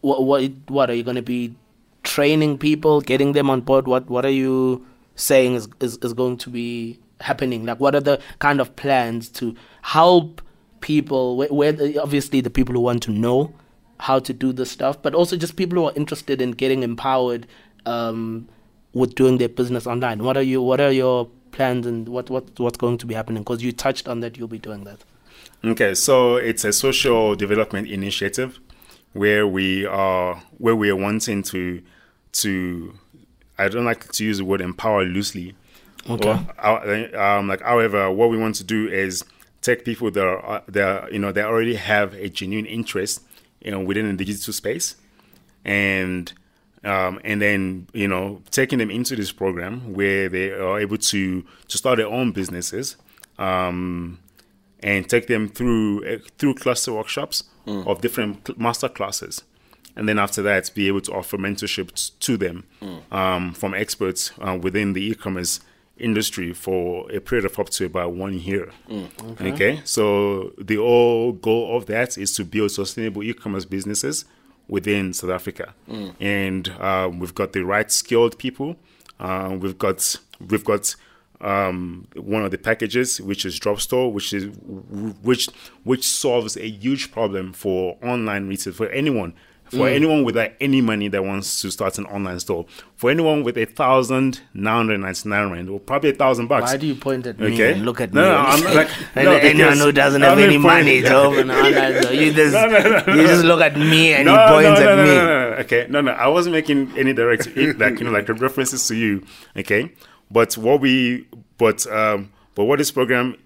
what what what are you going to be training people, getting them on board? What what are you saying is, is is going to be happening? Like what are the kind of plans to help people? Where, where obviously the people who want to know how to do this stuff, but also just people who are interested in getting empowered um, with doing their business online. What are you? What are your plans and what what what's going to be happening? Because you touched on that, you'll be doing that. Okay, so it's a social development initiative where we are where we are wanting to to I don't like to use the word empower loosely. Okay. Or, uh, um, like, however, what we want to do is take people that are uh, that you know they already have a genuine interest you know within the digital space, and um, and then you know taking them into this program where they are able to to start their own businesses. Um, and take them through uh, through cluster workshops of different cl- master classes, and then after that, be able to offer mentorship t- to them um, from experts uh, within the e-commerce industry for a period of up to about one year. okay. so the whole goal of that is to build sustainable e-commerce businesses within South Africa, and um, we've got the right skilled people. Uh, we've got we've got um, one of the packages, which is Drop Store, which is which which solves a huge problem for online retail for anyone. For anyone without any money that wants to start an online store, for anyone with a thousand nine hundred ninety nine rand or probably a thousand bucks. Why do you point at me Okay. and look at No, me? no, I'm not like- no, anyone who doesn't have any money to open an online store, you just, No, no, no, no, you just look at me and no, he points no, no, at no, me. No, no, no. Okay, no, no. I wasn't making any direct, like you know, like references to you. Okay, but what we, but um, but what this program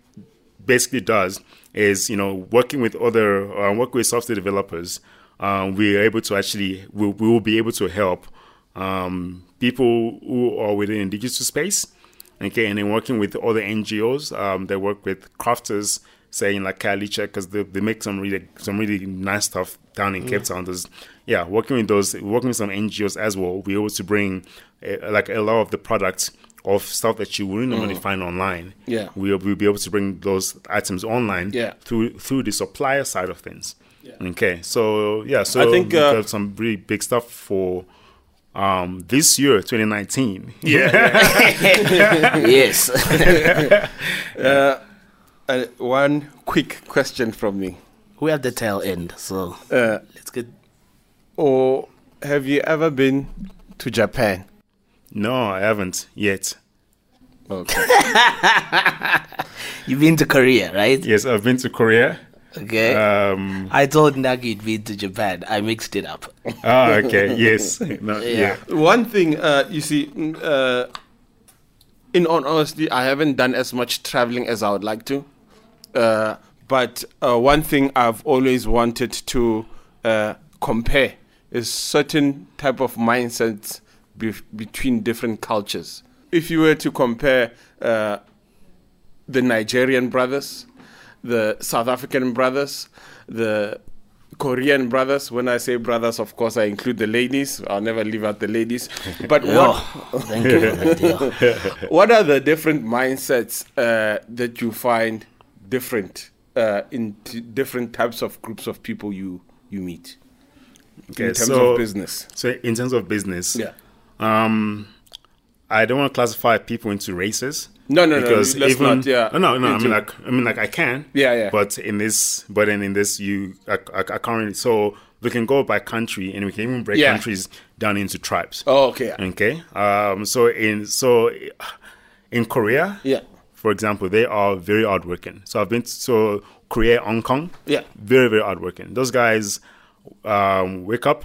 basically does is you know working with other uh, working with software developers um, we are able to actually we, we will be able to help um, people who are within the digital space okay and then working with other ngos um, that work with crafters saying like Kalicha because they, they make some really some really nice stuff down in Cape Town. There's yeah, working with those, working with some NGOs as well. We're able to bring uh, like a lot of the products of stuff that you wouldn't normally find online. Yeah. we'll, we'll be able to bring those items online. Yeah. through through the supplier side of things. Okay, so yeah, so I think, we uh, got some really big stuff for um this year 2019 Yeah. yes. Uh, one quick question from me. we have the tail end, so Uh, let's get. or have you ever been to Japan? No i haven't yet Okay. You've been to Korea, right? yes i've been to korea Okay. um I told Nagi you'd been to Japan. I mixed it up. ah okay yes no, yeah. Yeah. One thing, uh, you see, mm, uh, in all honesty, I haven't done as much traveling as I would like to. Uh, but uh, one thing I've always wanted to uh, compare is certain type of mindsets bef between different cultures. If you were to compare uh, the Nigerian brothers, the South African brothers, the Korean brothers. When I say brothers, of course, I include the ladies. I'll never leave out the ladies. But what Oh, thank you for that deal. what are the different mindsets uh, that you find different uh, in t- different types of groups of people you you meet Okay, in terms so- of business? so in terms of business Yeah. Um i don't want to classify people into races No, no, no, let's not, yeah, no no no i mean like i mean like i can Yeah, yeah. but in this but then in this you i, I, I can't really so we can go by country and we can even break Yeah. countries down into tribes Oh, okay. okay um so in so in korea Yeah. for example, they are very hardworking. So I've been to so Korea, Hong Kong. Yeah. Very, very hardworking. Those guys um, wake up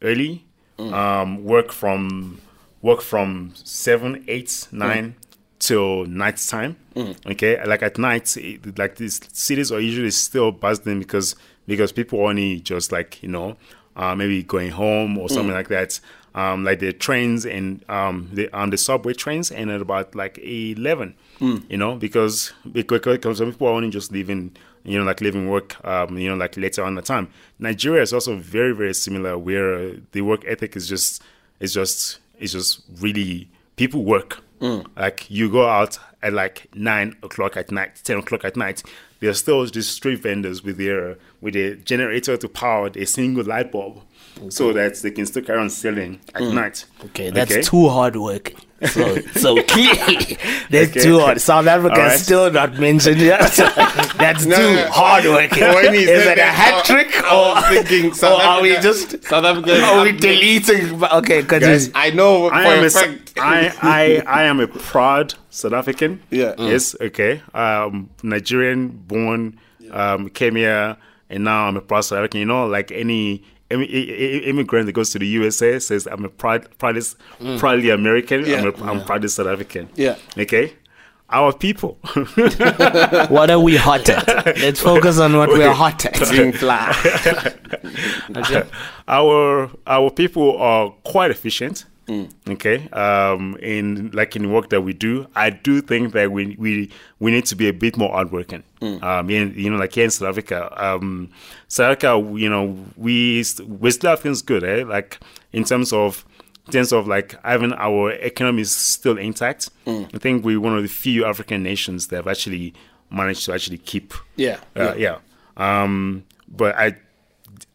early, Mm. um, work from work from seven, eight, nine till night time. Mm. Okay, like at night, it, like these cities are usually still buzzing because because people only just like you know uh, maybe going home or Mm. something like that. Um, like the trains and um, the on the subway trains and at about like eleven, Mm. you know, because because, because some people are only just leaving, you know, like leaving work, um, you know, like later on the time. Nigeria is also very very similar, where uh, the work ethic is just is just is just really people work. Like you go out at like nine o'clock at night, ten o'clock at night. There are still these street vendors with their with a generator to power a single light bulb, so that they can still carry on selling at night. Okay, that's too hard work. So, so clearly, that's Okay. too hard. South Africa All right. is still not mentioned yet. that's No, too no, no. hard working. When Is said it a hat trick or, thinking or South are we just South Africa? are we deleting? Okay, because I know I am a a, Sa- fact. I, I, I am a proud South African. Yeah. Mm. Yes. Okay. Um, Nigerian born, um, came here, and now I'm a proud South African. You know, like any immigrant that goes to the USA says, "I'm a proud, proudest, proudly American. Mm. Yeah. I'm, a, I'm proudly South African." Yeah. Okay. Our people. what are we hot at? Let's focus on what we're hot at. Okay. our our people are quite efficient. Okay, um, in like in the work that we do, I do think that we we we need to be a bit more hardworking. Um, in, you know, like here in South Africa, um, South Africa, you know, we st- we still have things good, eh? Like in terms of in terms of like having our economy is still intact. Mm. I think we're one of the few African nations that have actually managed to actually keep. Yeah, Uh, yeah. Um, but I,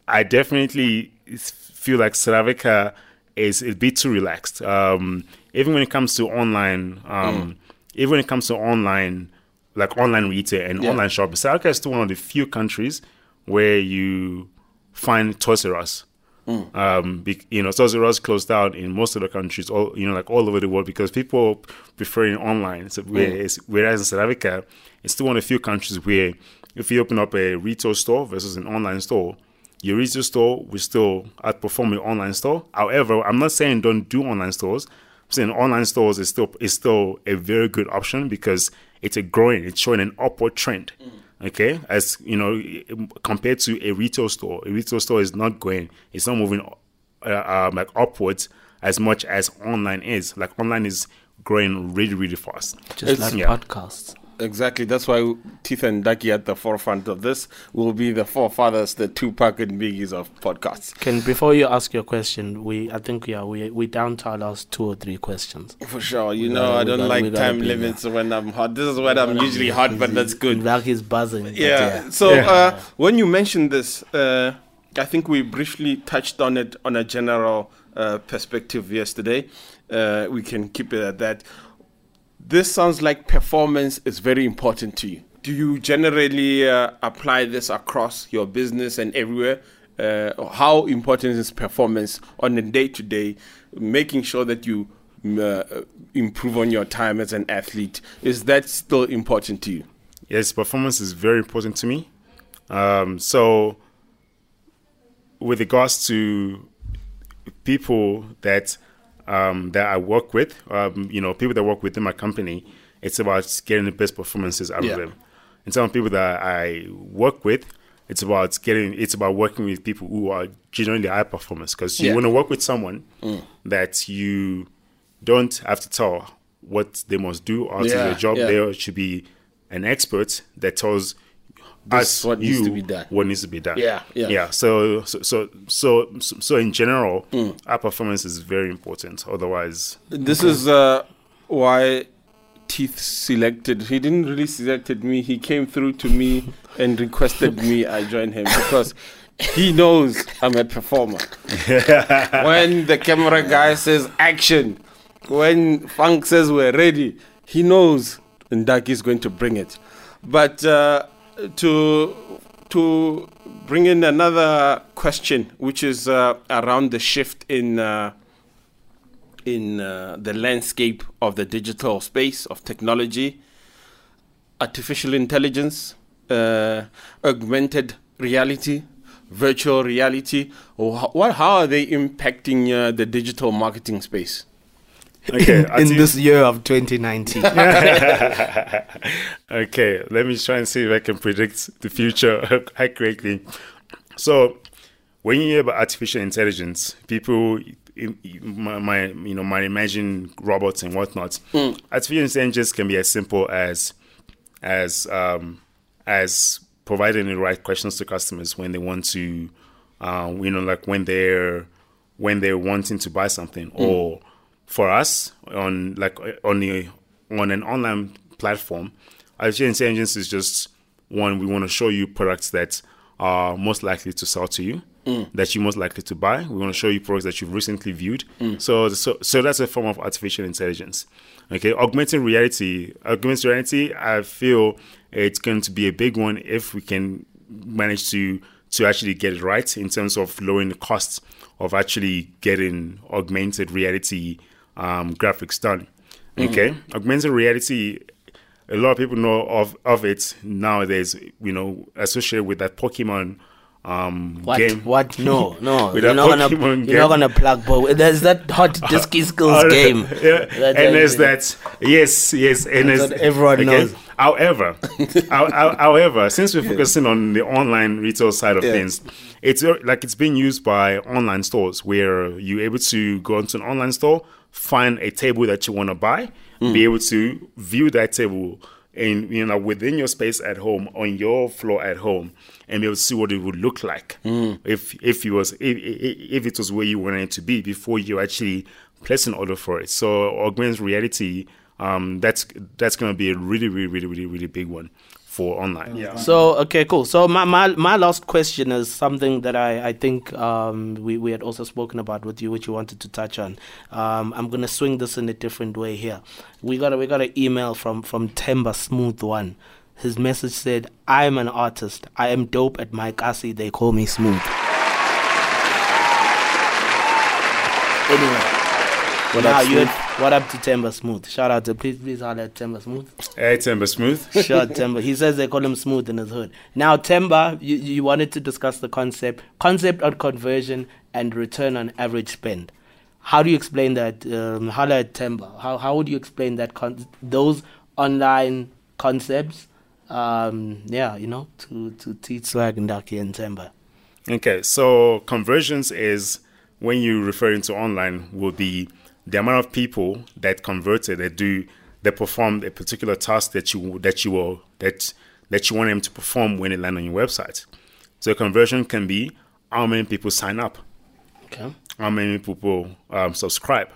I definitely feel like South Africa is a bit too relaxed. Um, even when it comes to online, um, even when it comes to online, like online retail and Yeah. online shopping, South Africa is still one of the few countries where you find Toys R Us. Um, be, you know, Toys R Us closed down in most of the countries, all you know, like all over the world, because people preferring online. So whereas, whereas in South Africa, it's still one of the few countries where if you open up a retail store versus an online store, your retail store will still outperform your online store. However, I'm not saying don't do online stores. I'm saying online stores is still is still a very good option because it's a growing, it's showing an upward trend. Okay, as you know, compared to a retail store, a retail store is not going, it's not moving uh, um, like upwards as much as online is. Like online is growing really, really fast. Just It's- like yeah. podcasts. Exactly. That's why Teeth and Ducky at the forefront of this will be the forefathers, the Tupac and Biggies of podcasts. Can before you ask your question, we I think yeah we we down to our last two or three questions. For sure. You We know, gotta- I don't gotta- like time be there. limits when I'm hot. This is when I'm usually hot, but that's good. Like he's buzzing. but Yeah. So Uh, when you mentioned this, uh, I think we briefly touched on it on a general uh, perspective yesterday. Uh, we can keep it at that. This sounds like performance is very important to you. Do you generally uh, apply this across your business and everywhere? Uh, how important is performance on a day to day, making sure that you uh, improve on your time as an athlete? Is that still important to you? Yes, performance is very important to me. Um, so, with regards to people that um, that I work with, um, you know, people that work within my company, it's about getting the best performances out Yeah. of them. And some people that I work with, it's about getting, it's about working with people who are genuinely high performers. Because you Yeah. want to work with someone that you don't have to tell what they must do or to Yeah, their job. There should be an expert that tells This us what you needs to be done. what needs to be done. Yeah, yeah. yeah. So, so, so, so, so in general, Mm. our performance is very important. Otherwise, This is uh, why Teeth selected. He didn't really selected me. He came through to me and requested me I join him because he knows I'm a performer. when the camera guy says action, when Funk says we're ready, he knows Ndaki is going to bring it. But uh, to to bring in another question, which is uh, around the shift in. Uh, in uh, the landscape of the digital space of technology, artificial intelligence, uh, augmented reality, virtual reality. What, how are they impacting uh, the digital marketing space? Okay. in Arti- this year of 2019. okay, let me try and see if I can predict the future accurately. So, when you hear about artificial intelligence, people im- im- might you know might imagine robots and whatnot. Artificial intelligence can be as simple as as um, as providing the right questions to customers when they want to, um, you know, like when they're when they're wanting to buy something, or for us on like on the on an online platform, artificial intelligence is just one we want to show you products that are most likely to sell to you. Mm. That you're most likely to buy. We want to show you products that you've recently viewed. Mm. So, so, so that's a form of artificial intelligence. Okay, augmented reality. Augmented reality. I feel it's going to be a big one if we can manage to to actually get it right in terms of lowering the costs of actually getting augmented reality um, graphics done. Okay, augmented reality. A lot of people know of of it nowadays. You know, associated with that Pokemon um, What? game. What? No, no. You're not gonna. You're not gonna plug. But there's that hot disky skills game. yeah. That- and there's that-. Yes, yes. And there's, everyone knows. However, how- how- however, since we're focusing on the online retail side of Yeah. things, it's like it's being used by online stores where you're able to go into an online store, find a table that you want to buy, Hmm. be able to view that table in you know within your space at home on your floor at home and be able to see what it would look like if if it was if, if it was where you wanted it to be before you actually place an order for it. So augmented reality, um, that's that's going to be a really really really really really big one for online. Yeah. So okay, cool. So my, my my last question is something that I I think um, we we had also spoken about with you, which you wanted to touch on. Um, I'm gonna swing this in a different way here. We got a, we got an email from from Temba Smooth One. His message said, "I am an artist. I am dope at my kasi. They call me Smooth." Anyway. What now up, you had, what up to Temba Smooth? Shout out to please please holler at Temba Smooth. Hey, Temba Smooth. Sure, Temba. He says they call him smooth in his hood. Now, Temba, you, you wanted to discuss the concept, concept on conversion and return on average spend. How do you explain that? Um, holla at Temba. How how would you explain that? Con- those online concepts. Um, yeah, you know, to to Teach Swag Ndaki and Temba. Okay, so conversions is when you referring to online will be the amount of people that converted that do that performed a particular task that you that you will that that you want them to perform when they land on your website. So conversion can be how many people sign up, Okay. how many people um, subscribe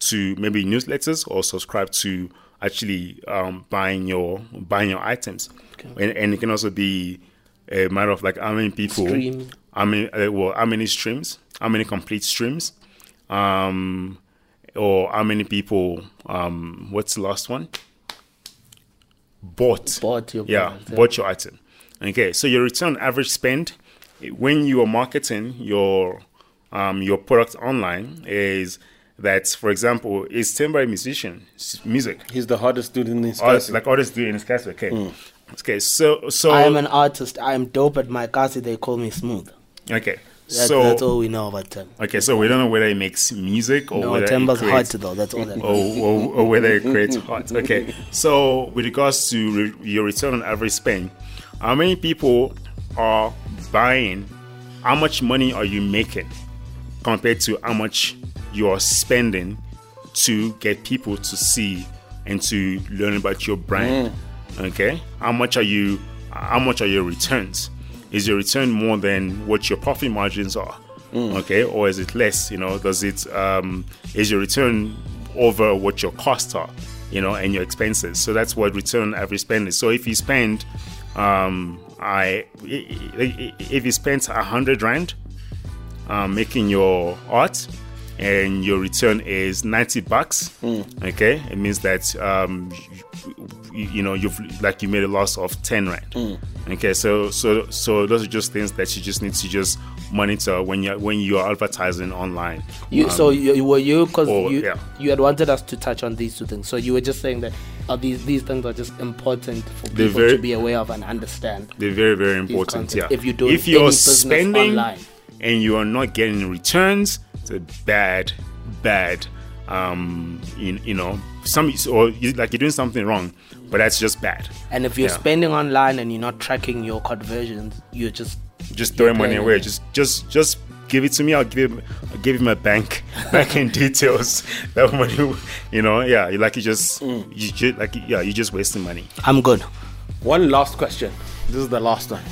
to maybe newsletters or subscribe to actually um, buying your buying your items, and, and it can also be a matter of like how many people, Stream. how many uh, well, how many streams, how many complete streams, um, or how many people. Um, what's the last one? Bought. Bought your yeah, product, yeah. bought your item. Okay, so your return average spend when you are marketing your um, your product online is that, for example, is Temba a musician? Music, He's the hardest dude in this or it's like artists dude in this case. Okay, okay. So so I am an artist. I am dope at my kasi. They call me smooth. okay. That, so that's all we know about Temba. okay, so we don't know whether he makes music or No, whether Temba's he creates, hot though. That's all that. or, or, or whether it creates hot. Okay, so with regards to re- your return on average spend, how many people are buying? How much money are you making compared to how much you are spending to get people to see and to learn about your brand? Mm. Okay, how much are you? How much are your returns? Is your return more than what your profit margins are? Okay, or is it less? You know, does it um, is your return over what your costs are? You know, and your expenses. So that's what return average spend is. So if you spend, um, I if you spend a hundred rand um, making your art and your return is 90 bucks okay it means that um, you, you know you've like you made a loss of 10 rand okay so so so those are just things that you just need to just monitor when you're when you're advertising online You, so you, you- were you because you yeah. you had wanted us to touch on these two things. So you were just saying that uh, these these things are just important for They're people very- to be aware of and understand. they're very very important yeah If you're doing if you're spending online. and you are not getting returns it's a bad bad um you, you know some or you, like you're doing something wrong but that's just bad And if you're Yeah. spending online and you're not tracking your conversions, you're just just throwing money away. Just, just, just give it to me. I'll give him, I'll give him a bank, banking details. That money, you know, yeah. You like you just, Mm. you just like yeah, you just wasting money. I'm good. One last question. This is the last one.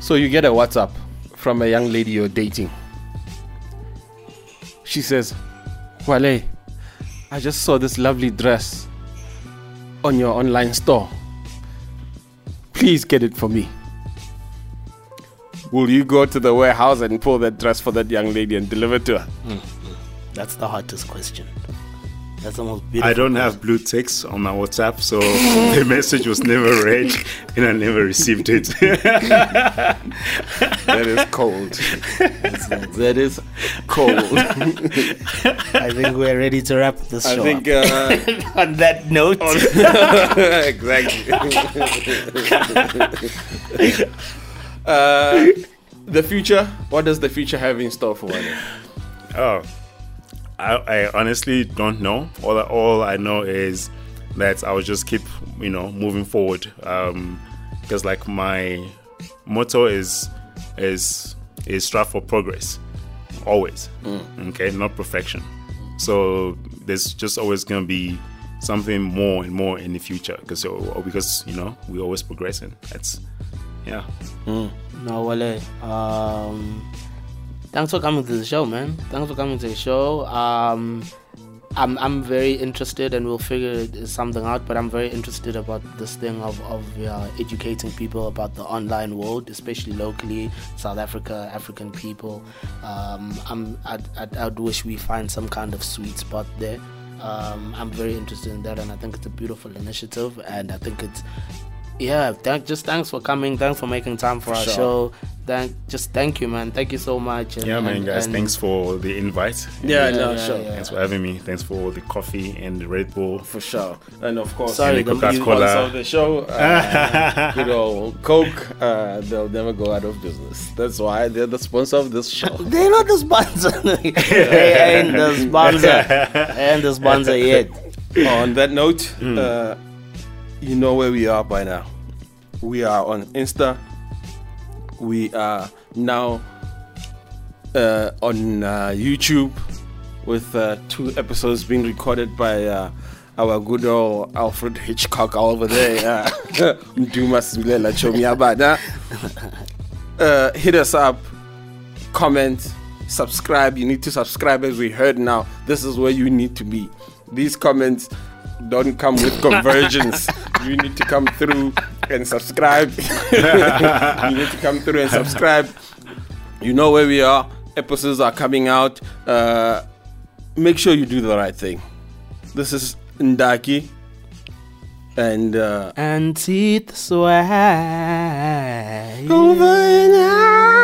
So you get a WhatsApp from a young lady you're dating. She says, Wale, I just saw this lovely dress on your online store. Please get it for me. Will you go to the warehouse and pull that dress for that young lady and deliver it to her? Hmm, hmm. That's the hottest question. That's the most beautiful. I don't have blue ticks on my WhatsApp, so the message was never read, and I never received it. That is cold. that is cold. I think we're ready to wrap this I show. think up. uh, on that note, exactly. uh, the future. What does the future have in store for Wale? Oh, I, I honestly don't know. All I, all I know is that I will just keep, you know, moving forward. Um, because like my motto is is is strive for progress, always. Okay, not perfection. So there's just always gonna be something more and more in the future because because you know we're always progressing. That's yeah. No, Wale. Um, thanks for coming to the show, man. Thanks for coming to the show. Um, I'm I'm very interested, and we'll figure something out. But I'm very interested about this thing of of uh, educating people about the online world, especially locally, South Africa, African people. Um, I'm I'd, I'd, I'd wish we find some kind of sweet spot there. Um, I'm very interested in that, and I think it's a beautiful initiative, and I think it's yeah thank, just thanks for coming thanks for making time for, our sure. show thank just thank you man thank you so much and, Yeah, man, and- guys. and- Thanks for the invite. Yeah, Yeah, no, yeah, sure. yeah. Thanks for having me. Thanks for the coffee and the Red Bull. For sure. And of course, Sorry, And the the- Coca-Cola. sponsor of the show, uh, good old Coke, uh, they'll never go out of business. That's why they're the sponsor of this show. they're not the sponsor they ain't the sponsor and the sponsor yet on that note, uh, you know where we are by now. We are on Insta. We are now uh, on uh, YouTube with uh, two episodes being recorded by uh, our good old Alfred Hitchcock over there. Uh, Silela Chomiabada. Uh, hit us up, comment, subscribe. You need to subscribe as we heard now. This is where you need to be. These comments don't come with conversions. you need to come through and subscribe. you need to come through and subscribe. You know where we are. Episodes are coming out. Uh, make sure you do the right thing. This is Ndaki. And uh, and teeth swag over and out.